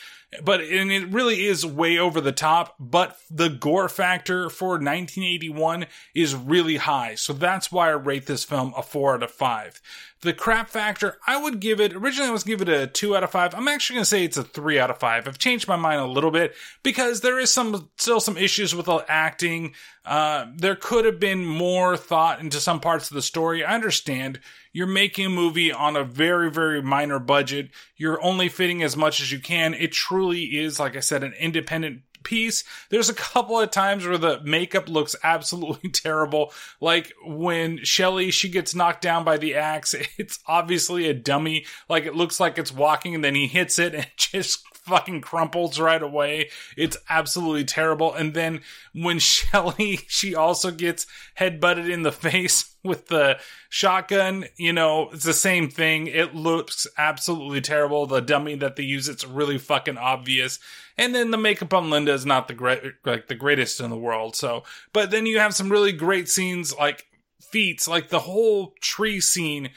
but and it really is way over the top but the gore factor for 1981 is really high so that's why i rate this film a 4 out of 5 the crap factor i would give it originally i was give it a 2 out of 5 i'm actually going to say it's a 3 out of 5 i've changed my mind a little bit because there is some still some issues with the acting. Uh, there could have been more thought into some parts of the story. I understand. You're making a movie on a very, very minor budget. You're only fitting as much as you can. It truly is, like I said, an independent piece. There's a couple of times where the makeup looks absolutely terrible. Like when Shelly, she gets knocked down by the axe. It's obviously a dummy. Like it looks like it's walking and then he hits it and just fucking crumples right away. It's absolutely terrible. And then when Shelly, she also gets headbutted in the face with the shotgun, you know, it's the same thing. It looks absolutely terrible. The dummy that they use, it's really fucking obvious. And then the makeup on Linda is not the great, like the greatest in the world. So, but then you have some really great scenes like feats, like the whole tree scene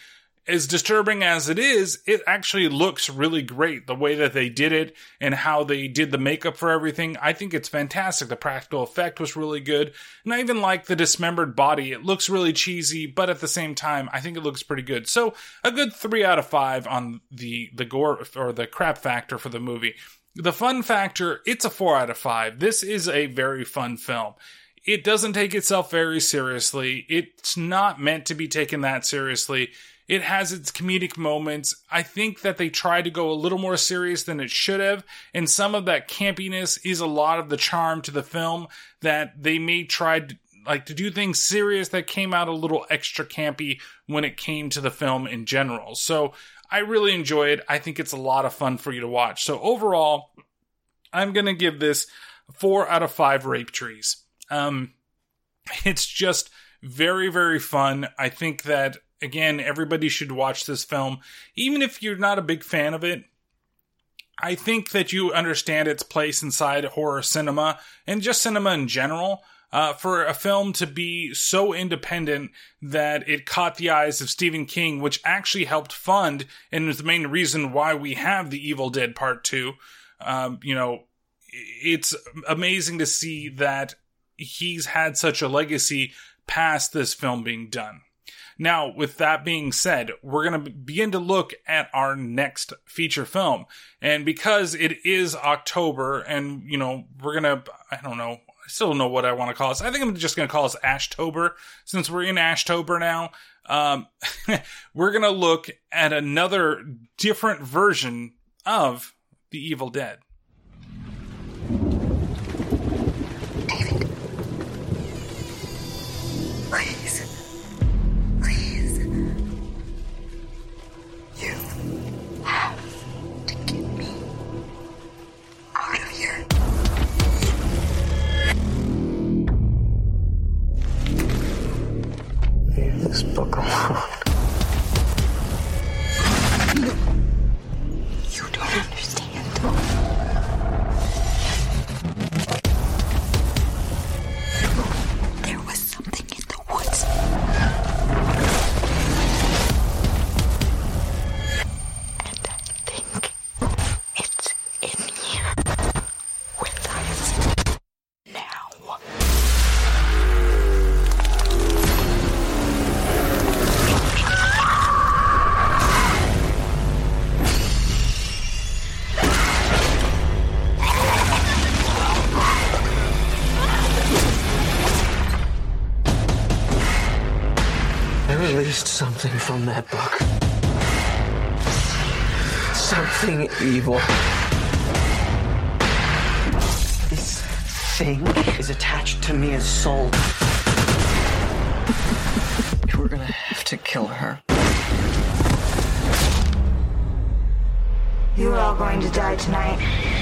as disturbing as it is, it actually looks really great. The way that they did it and how they did the makeup for everything, I think it's fantastic. The practical effect was really good. And I even like the dismembered body. It looks really cheesy, but at the same time, I think it looks pretty good. So a good three out of five on the, the gore or the crap factor for the movie. The fun factor, it's a four out of five. This is a very fun film it doesn't take itself very seriously. It's not meant to be taken that seriously. It has its comedic moments. I think that they tried to go a little more serious than it should have, and some of that campiness is a lot of the charm to the film that they may try to, like to do things serious that came out a little extra campy when it came to the film in general. So I really enjoy it. I think it's a lot of fun for you to watch. So overall, I'm gonna give this four out of five rape trees. Um, it's just very very fun. I think that again, everybody should watch this film. Even if you're not a big fan of it, I think that you understand its place inside horror cinema and just cinema in general. Uh, for a film to be so independent that it caught the eyes of Stephen King, which actually helped fund and is the main reason why we have The Evil Dead Part 2. Um, you know, it's amazing to see that he's had such a legacy past this film being done. Now, with that being said, we're going to begin to look at our next feature film. And because it is October and, you know, we're going to, I don't know, I still don't know what I want to call this. I think I'm just going to call this Ashtober since we're in Ashtober now. Um, we're going to look at another different version of The Evil Dead. From that book. Something evil. This thing is attached to Mia's soul. We're gonna have to kill her. You are all going to die tonight.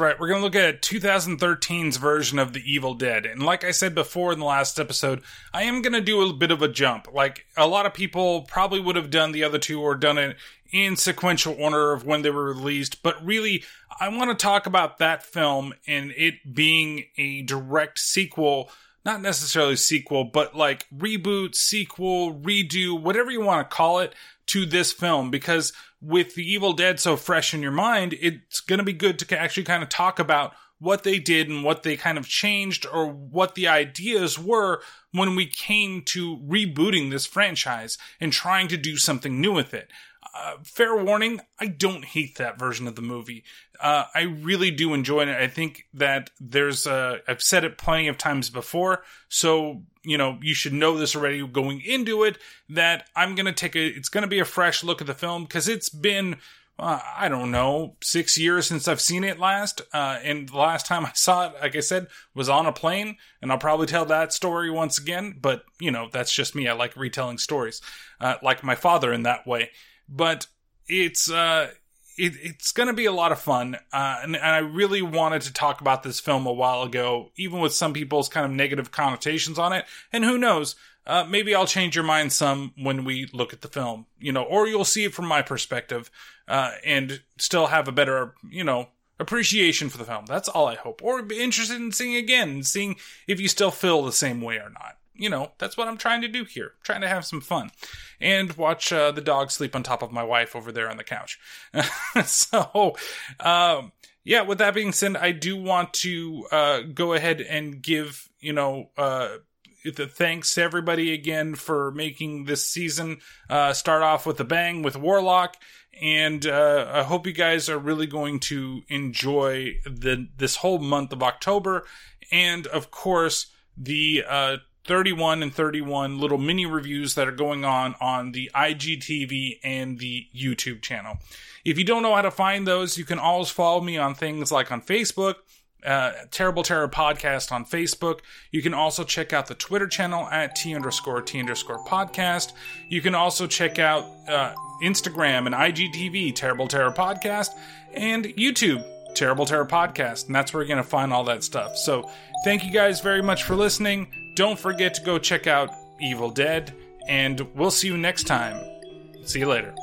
Right. We're going to look at 2013's version of The Evil Dead. And like I said before in the last episode, I am going to do a bit of a jump. Like a lot of people probably would have done the other two or done it in sequential order of when they were released. But really, I want to talk about that film and it being a direct sequel not necessarily sequel, but like reboot, sequel, redo, whatever you want to call it to this film because with The Evil Dead so fresh in your mind, it's going to be good to actually kind of talk about what they did and what they kind of changed or what the ideas were when we came to rebooting this franchise and trying to do something new with it. Uh, fair warning, I don't hate that version of the movie. Uh, I really do enjoy it. I think that there's a, I've said it plenty of times before, so, you know, you should know this already going into it, that I'm gonna take a, it's gonna be a fresh look at the film, because it's been, uh, I don't know, six years since I've seen it last. Uh, and the last time I saw it, like I said, was on a plane. And I'll probably tell that story once again. But, you know, that's just me. I like retelling stories, uh, like my father in that way. But it's, uh, it, it's going to be a lot of fun. Uh, and, and I really wanted to talk about this film a while ago, even with some people's kind of negative connotations on it. And who knows? Uh, maybe I'll change your mind some when we look at the film, you know, or you'll see it from my perspective, uh, and still have a better, you know, appreciation for the film. That's all I hope. Or be interested in seeing again seeing if you still feel the same way or not. You know, that's what I'm trying to do here. trying to have some fun. And watch uh, the dog sleep on top of my wife over there on the couch. so, um, yeah, with that being said, I do want to uh, go ahead and give, you know, uh, th- thanks to everybody again for making this season uh, start off with a bang with Warlock. And uh, I hope you guys are really going to enjoy the this whole month of October, and of course the uh, 31 and 31 little mini reviews that are going on on the IGTV and the YouTube channel. If you don't know how to find those, you can always follow me on things like on Facebook, uh, Terrible Terror Podcast on Facebook. You can also check out the Twitter channel at T underscore T underscore podcast. You can also check out uh, Instagram and IGTV, Terrible Terror Podcast, and YouTube, Terrible Terror Podcast. And that's where you're going to find all that stuff. So thank you guys very much for listening. Don't forget to go check out Evil Dead, and we'll see you next time. See you later.